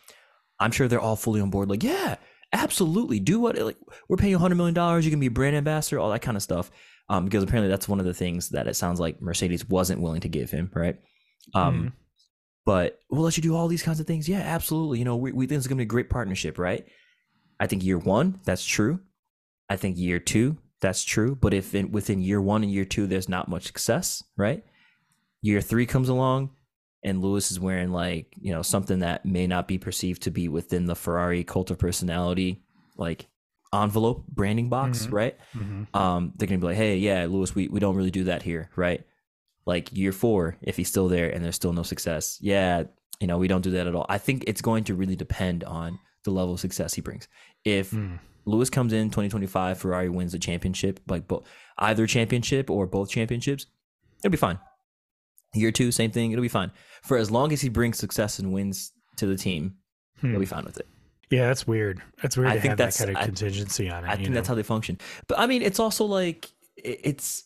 I'm sure they're all fully on board. Like, yeah, absolutely, do what like we're paying you hundred million dollars. You can be a brand ambassador, all that kind of stuff. Um, because apparently that's one of the things that it sounds like Mercedes wasn't willing to give him, right? Um, Mhm. but we'll let you do all these kinds of things. Yeah, absolutely. You know, we, we think it's going to be a great partnership, right? I think year one, that's true. I think year two, that's true. But if in, within year one and year two, there's not much success, right? Year three comes along and Lewis is wearing like, you know, something that may not be perceived to be within the Ferrari cult of personality, like envelope branding box, Mhm. right? Mhm. um, they're gonna be like, hey, yeah, Lewis, we, we don't really do that here, right? Like year four, if he's still there and there's still no success, yeah, you know, we don't do that at all. I think it's going to really depend on the level of success he brings. If Mm. Lewis comes in 2025, Ferrari wins the championship, like both either championship or both championships, it'll be fine. Year two, same thing, it'll be fine. For as long as he brings success and wins to the team, Hmm. he'll be fine with it. yeah that's weird that's weird I to think have that that's- kind of I- contingency on it I think know? that's how they function. But I mean, it's also like it's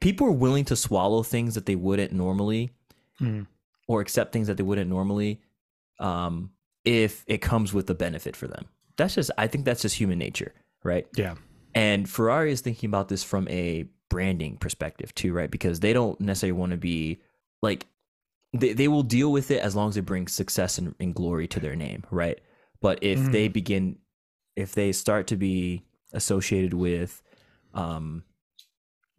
people are willing to swallow things that they wouldn't normally, Mm. or accept things that they wouldn't normally, um, if it comes with a benefit for them. That's just I think that's just human nature, right? yeah And Ferrari is thinking about this from a branding perspective too, right? Because they don't necessarily want to be like they, they will deal with it as long as it brings success and, and glory to their name, right? But if Mhm. they begin if they start to be associated with um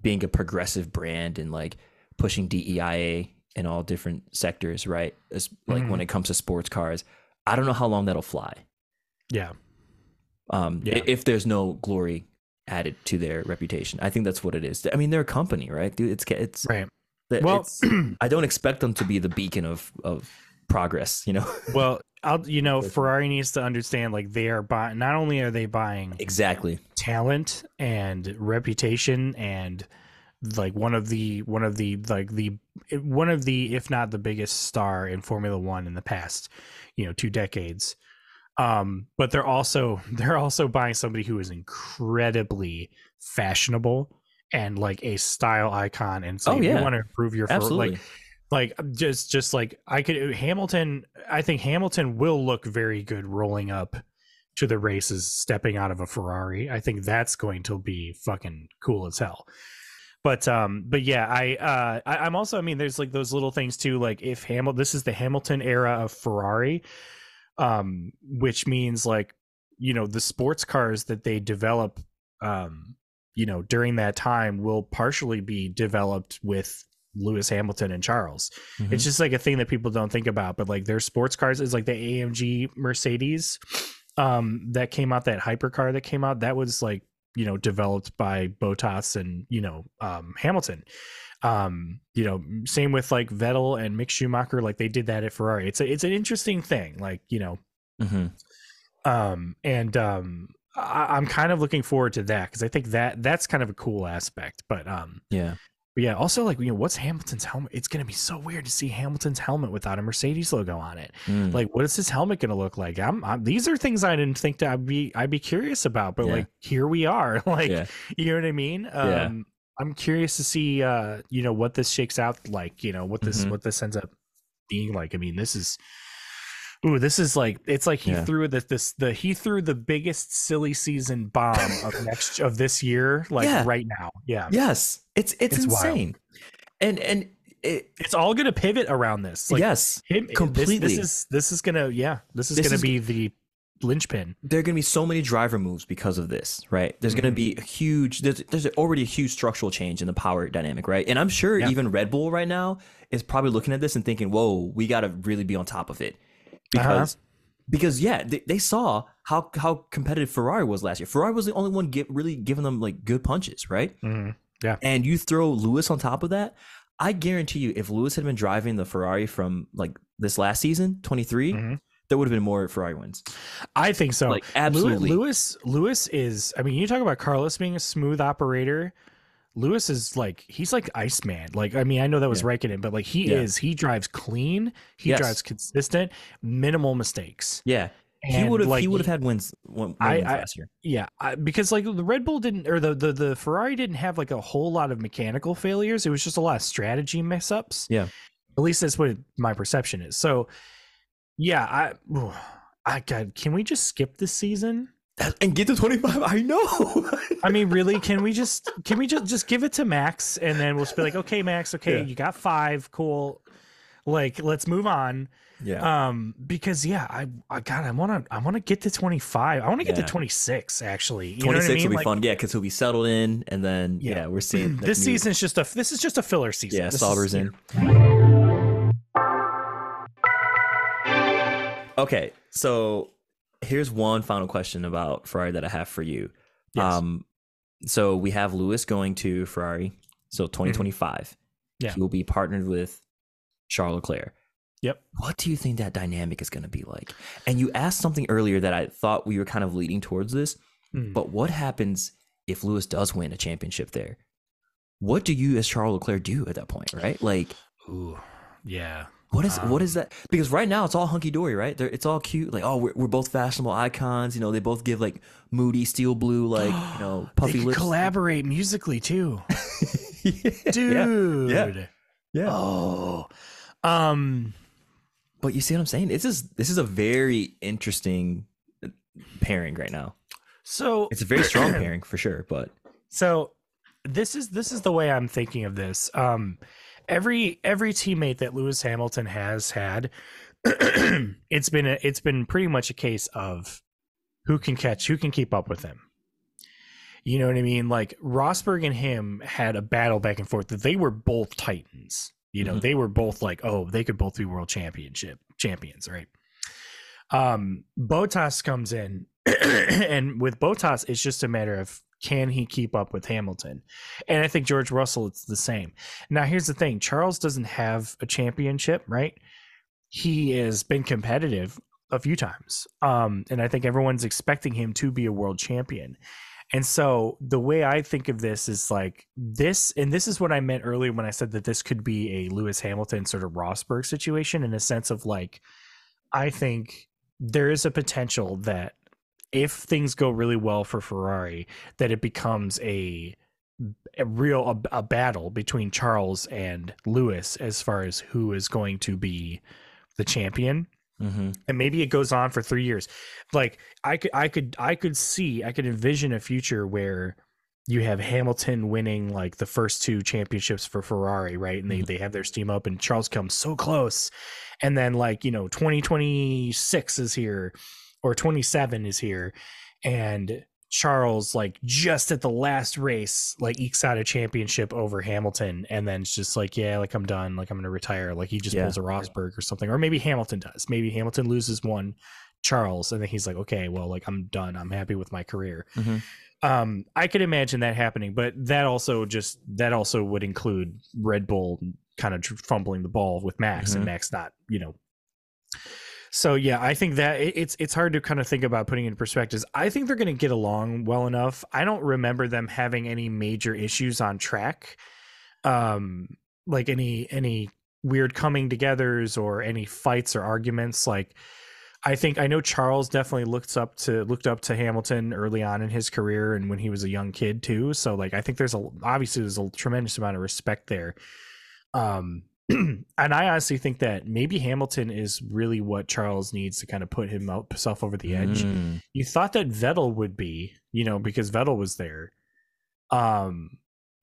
being a progressive brand and like pushing DEIA in all different sectors, right? As, like when Mhm. it comes to sports cars, I don't know how long that'll fly. Yeah. Um, Yeah. if there's no glory added to their reputation, I think that's what it is. I mean, they're a company, right? Dude, it's it's Right. that- Well, it's- I don't expect them to be the beacon of of progress. You know, well, I'll you know Ferrari needs to understand like they are buying. Not only are they buying exactly. talent and reputation and like one of the one of the like the one of the if not the biggest star in Formula 1 in the past, you know, two decades. Um but they're also they're also buying somebody who is incredibly fashionable and like a style icon and so Oh, yeah. you want to improve your Absolutely. like like just just like I could Hamilton I think Hamilton will look very good rolling up to the races stepping out of a Ferrari. I think that's going to be fucking cool as hell. But um but yeah, I uh I, I'm also I mean there's like those little things too like if Hamilton this is the Hamilton era of Ferrari um which means like you know the sports cars that they develop um you know during that time will partially be developed with Lewis Hamilton and Charles. Mhm. It's just like a thing that people don't think about, but like their sports cars is like the AMG Mercedes um that came out that hypercar that came out that was like you know developed by Bottas and you know um Hamilton. Um you know same with like Vettel and Mick Schumacher like they did that at Ferrari. It's a, it's an interesting thing like you know Mhm. um and um I, I'm kind of looking forward to that because I think that that's kind of a cool aspect but um yeah. But yeah, also like you know, what's Hamilton's helmet? It's gonna be so weird to see Hamilton's helmet without a Mercedes logo on it. Mm. Like, what is his helmet gonna look like? I'm, I'm these are things I didn't think that I'd be I'd be curious about, but Yeah. like here we are. Like, yeah. you know what I mean? Um, Yeah. I'm curious to see uh, you know, what this shakes out like. You know, what this Mhm. what this ends up being like. I mean, this is. Ooh, this is like it's like he Yeah. threw the this the he threw the biggest silly season bomb of next of this year like Yeah. right now. Yeah. Yes. It's it's, It's wild. insane. And and it, It's all gonna pivot around this. Like yes. him this- completely. This, is this is gonna yeah. This is gonna be the linchpin. there are going to be so many driver moves because of this, right? There's going to mm-hmm. be a huge, there's, there's already a huge structural change in the power dynamic, right? And I'm sure Yeah. even Red Bull right now is probably looking at this and thinking, whoa, we got to really be on top of it. Because, because yeah, they, they saw how, how competitive Ferrari was last year. Ferrari was the only one get, really giving them like good punches, right? Mhm. And you throw Lewis on top of that. I guarantee you, if Lewis had been driving the Ferrari from like this last season, 23, Mhm. there would have been more Ferrari wins. I think so. Like, absolutely. Lewis Lewis is I mean, you talk about Carlos being a smooth operator. Lewis is like he's like Iceman. Like I mean, I know that was Yeah. Raikkonen, but like he Yeah. is he drives clean, he Yes. drives consistent, minimal mistakes. Yeah. he would have like, he would have had wins one, I- wins I- last year. Yeah, I, because like the Red Bull didn't, or the, the the Ferrari didn't have like a whole lot of mechanical failures. It was just a lot of strategy mess ups. Yeah. at least that's what my perception is. So, yeah, I, I God, can we just skip this season? And get to 25. I know. I mean, really, can we just can we just just give it to Max and then we'll just be like, okay, Max, okay, Yeah. you got five, cool. Like, let's move on. yeah. Um, because yeah, I, I God, I want to, I want to get to twenty five. I want to get Yeah. to twenty six. Actually, you know what 26 I mean? will be Like, fun. Yeah, because he'll be settled in. And then, yeah, Yeah. we're seeing like, this new- season's just a this is just a filler season. Yeah, This Sauber's in. Okay. So here's one final question about Ferrari that I have for you. Yes. Um, so we have Lewis going to Ferrari. So 2025. Mm-hmm. Yeah. He will be partnered with Charles Leclerc. Yep. What do you think that dynamic is going to be like? And you asked something earlier that I thought we were kind of leading towards this. Hmm. But what happens if Lewis does win a championship there? What do you, as Charles Leclerc, do at that point, right? Like, Ooh, yeah. What is what Um, is that? Because right now it's all hunky dory, right? They're, it's all cute. Like, oh, we're, we're both fashionable icons. You know, they both give like moody steel blue, like you know, they puffy lips. collaborate musically too, yeah. dude. yeah. Yeah. Oh, um, But you see what I'm saying? This is this is a very interesting uh, pairing right now. so It's a very strong pairing for sure. But So this is this is the way I'm thinking of this. Um every every teammate that Lewis Hamilton has had it's been a, it's been pretty much a case of who can catch, who can keep up with him. You know what I mean? Like Rosberg and him had a battle back and forth that they were both titans. You know, Mhm. they were both like, oh, they could both be world championship champions, right? Um, Bottas comes in, and with Bottas, it's just a matter of can he keep up with Hamilton? And I think George Russell, it's the same. Now, here's the thing Charles doesn't have a championship, right? He has been competitive a few times. Um, and I think everyone's expecting him to be a world champion. And so the way I think of this is like this, and this is what I meant earlier when I said that this could be a Lewis Hamilton sort of Rosberg situation in a sense of like, I think there is a potential that if things go really well for Ferrari, that it becomes a a real a, a battle between Charles and Lewis as far as who is going to be the champion. Mm-hmm. and maybe it goes on for three years. Like i could i could i could see i could envision a future where you have hamilton winning like the first two championships for ferrari right? And they, Mhm. they have their steam up and charles comes so close. And then like you know 2026 is here or 27 is here and charles like just at the last race like ekes out a championship over hamilton and then it's just like yeah like i'm done like i'm gonna retire like he just Yeah. pulls a rosberg or something or maybe hamilton does maybe hamilton loses one charles and then he's like okay well like i'm done i'm happy with my career Mhm. um i could imagine that happening but that also just that also would include red bull kind of fumbling the ball with max and Mhm. max not you know so yeah i think that it- it's it's hard to kind of think about putting in perspectives i think they're going to get along well enough i don't remember them having any major issues on track um like any any weird coming togethers or any fights or arguments like I think I know Charles definitely looked up to looked up to Hamilton early on in his career and when he was a young kid too. So like I think there's a obviously there's a tremendous amount of respect there. Um and I honestly think that maybe Hamilton is really what Charles needs to kind of put himself over the edge. Mm. You thought that Vettel would be, you know, because Vettel was there. Um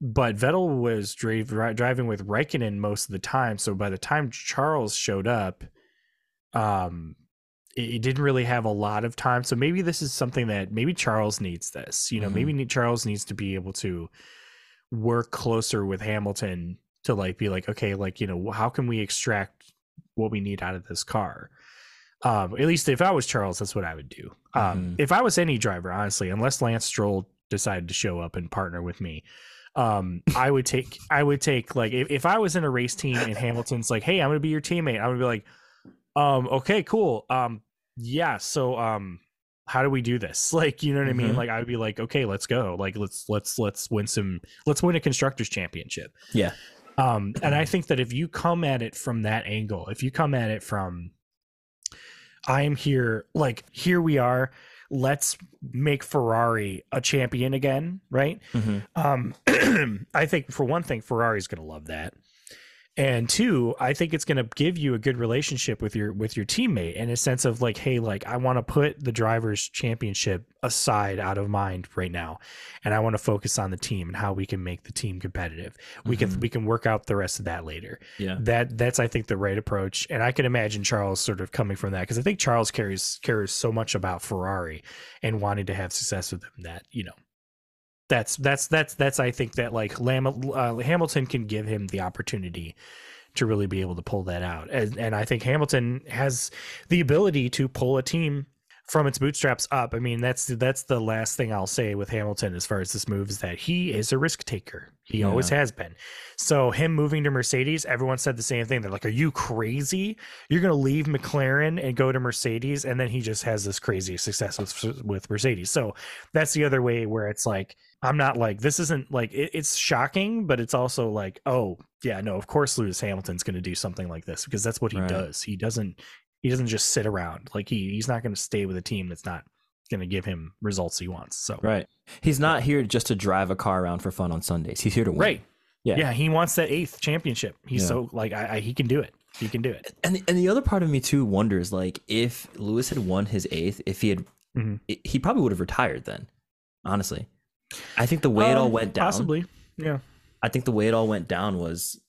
but Vettel was driving with Raikkonen most of the time. So by the time Charles showed up, um, it, didn't really have a lot of time. So maybe this is something that maybe Charles needs this. You know, Mhm. maybe Charles needs to be able to work closer with Hamilton to like be like, okay, like you know, how can we extract what we need out of this car? Um, at least if I was Charles, that's what I would do. Um, Mhm. if I was any driver, honestly, unless Lance Stroll decided to show up and partner with me, um, I would take, I would take like if, if I was in a race team and Hamilton's like, hey, I'm gonna be your teammate, I would be like, um, okay, cool, um, yeah, so um, how do we do this? Like, you know what I mean? Mhm. Like, I would be like, okay, let's go. Like, let's let's let's win some, let's win a constructors championship. Yeah. Um, and I think that if you come at it from that angle, if you come at it from, I am here, like, here we are, let's make Ferrari a champion again, right? Mhm. Um, I think for one thing, Ferrari's going to love that, and two, I think it's going to give you a good relationship with your with your teammate and a sense of like, hey, like I want to put the drivers' championship aside out of mind right now, and I want to focus on the team and how we can make the team competitive. We can Mhm. we can work out the rest of that later. Yeah. That that's I think the right approach, and I can imagine Charles sort of coming from that because I think Charles cares cares so much about Ferrari and wanting to have success with them that you know that's that's that's that's I think that like Lam- uh, Hamilton can give him the opportunity to really be able to pull that out, and and I think Hamilton has the ability to pull a team from its bootstraps up. I mean, that's that's the last thing I'll say with Hamilton as far as this move is that he is a risk taker. He Yeah. always has been. So him moving to Mercedes, everyone said the same thing. They're like, "Are you crazy? You're going to leave McLaren and go to Mercedes?" And then he just has this crazy success with with Mercedes. So that's the other way where it's like I'm not like this isn't like it, it's shocking, but it's also like, oh yeah, no, of course Lewis Hamilton's going to do something like this because that's what he Right. does. He doesn't he doesn't just sit around like he he's not going to stay with a team that's not going to give him results he wants. So Right. He's not here just to drive a car around for fun on Sundays. He's here to win. right, Yeah. yeah, he wants that eighth championship. He's Yeah. so like I, I he can do it. He can do it. And the, and the other part of me too wonders like if Lewis had won his eighth, if he had, Mhm. i- he probably would have retired then. Honestly, I think the way it all Um, went down. possibly. Yeah. I think the way it all went down was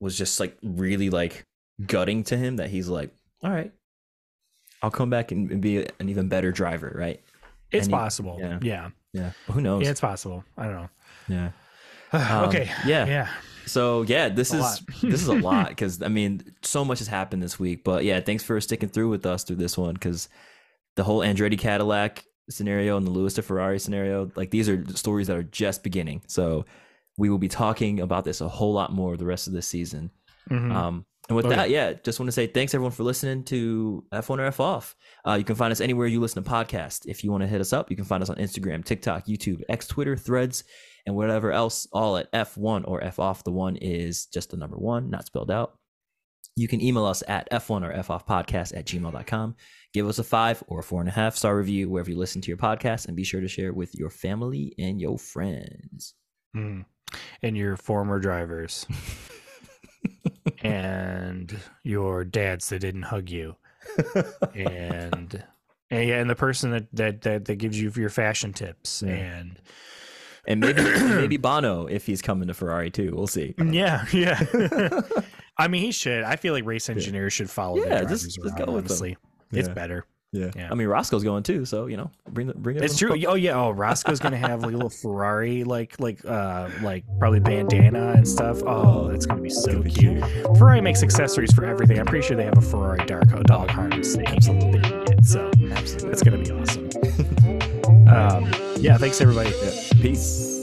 was just like really like gutting to him that he's like, all right, I'll come back and, be an even better driver, right? It's he- possible. yeah. Yeah. Yeah. Who knows? Yeah, it's possible. I don't know. yeah. Um, okay. yeah. Yeah. So yeah, this A is this is a lot because I mean, so much has happened this week. But yeah, thanks for sticking through with us through this one because the whole Andretti Cadillac scenario and the Lewis to Ferrari scenario, like these are stories that are just beginning. So we will be talking about this a whole lot more the rest of this season. Mhm. Um, and with Oh, that, yeah, just want to say thanks everyone for listening to F1 or F Off. Uh, you can find us anywhere you listen to podcasts. If you want to hit us up, you can find us on Instagram, TikTok, YouTube, X, Twitter, Threads, and whatever else, all at F1 or F Off. The one is just the number one, not spelled out. You can email us at F1 or F Off podcast at gmail.com. Give us a five or a four and a half star review wherever you listen to your podcast, and be sure to share it with your family and your friends. Mhm. And your former drivers. and your dads that didn't hug you. and and yeah, and the person that that that, that gives you your fashion tips Yeah. and And maybe maybe Bono if he's coming to Ferrari too. We'll see. yeah, yeah. I mean, he should. I feel like race engineers should follow Yeah, just- just go with them. honestly, it's Yeah. better. Yeah. Yeah. I mean Roscoe's going too, so you know, bring the bring it. It's true. Oh yeah. Oh, Roscoe's gonna have like a little Ferrari, like like uh like probably bandana and stuff. Oh, that's gonna be so gonna be cute. Ferrari makes accessories for everything. I'm pretty sure they have a Ferrari dark dog harness that keeps on the thing you. So that's gonna be awesome. um, yeah. Thanks everybody. Peace.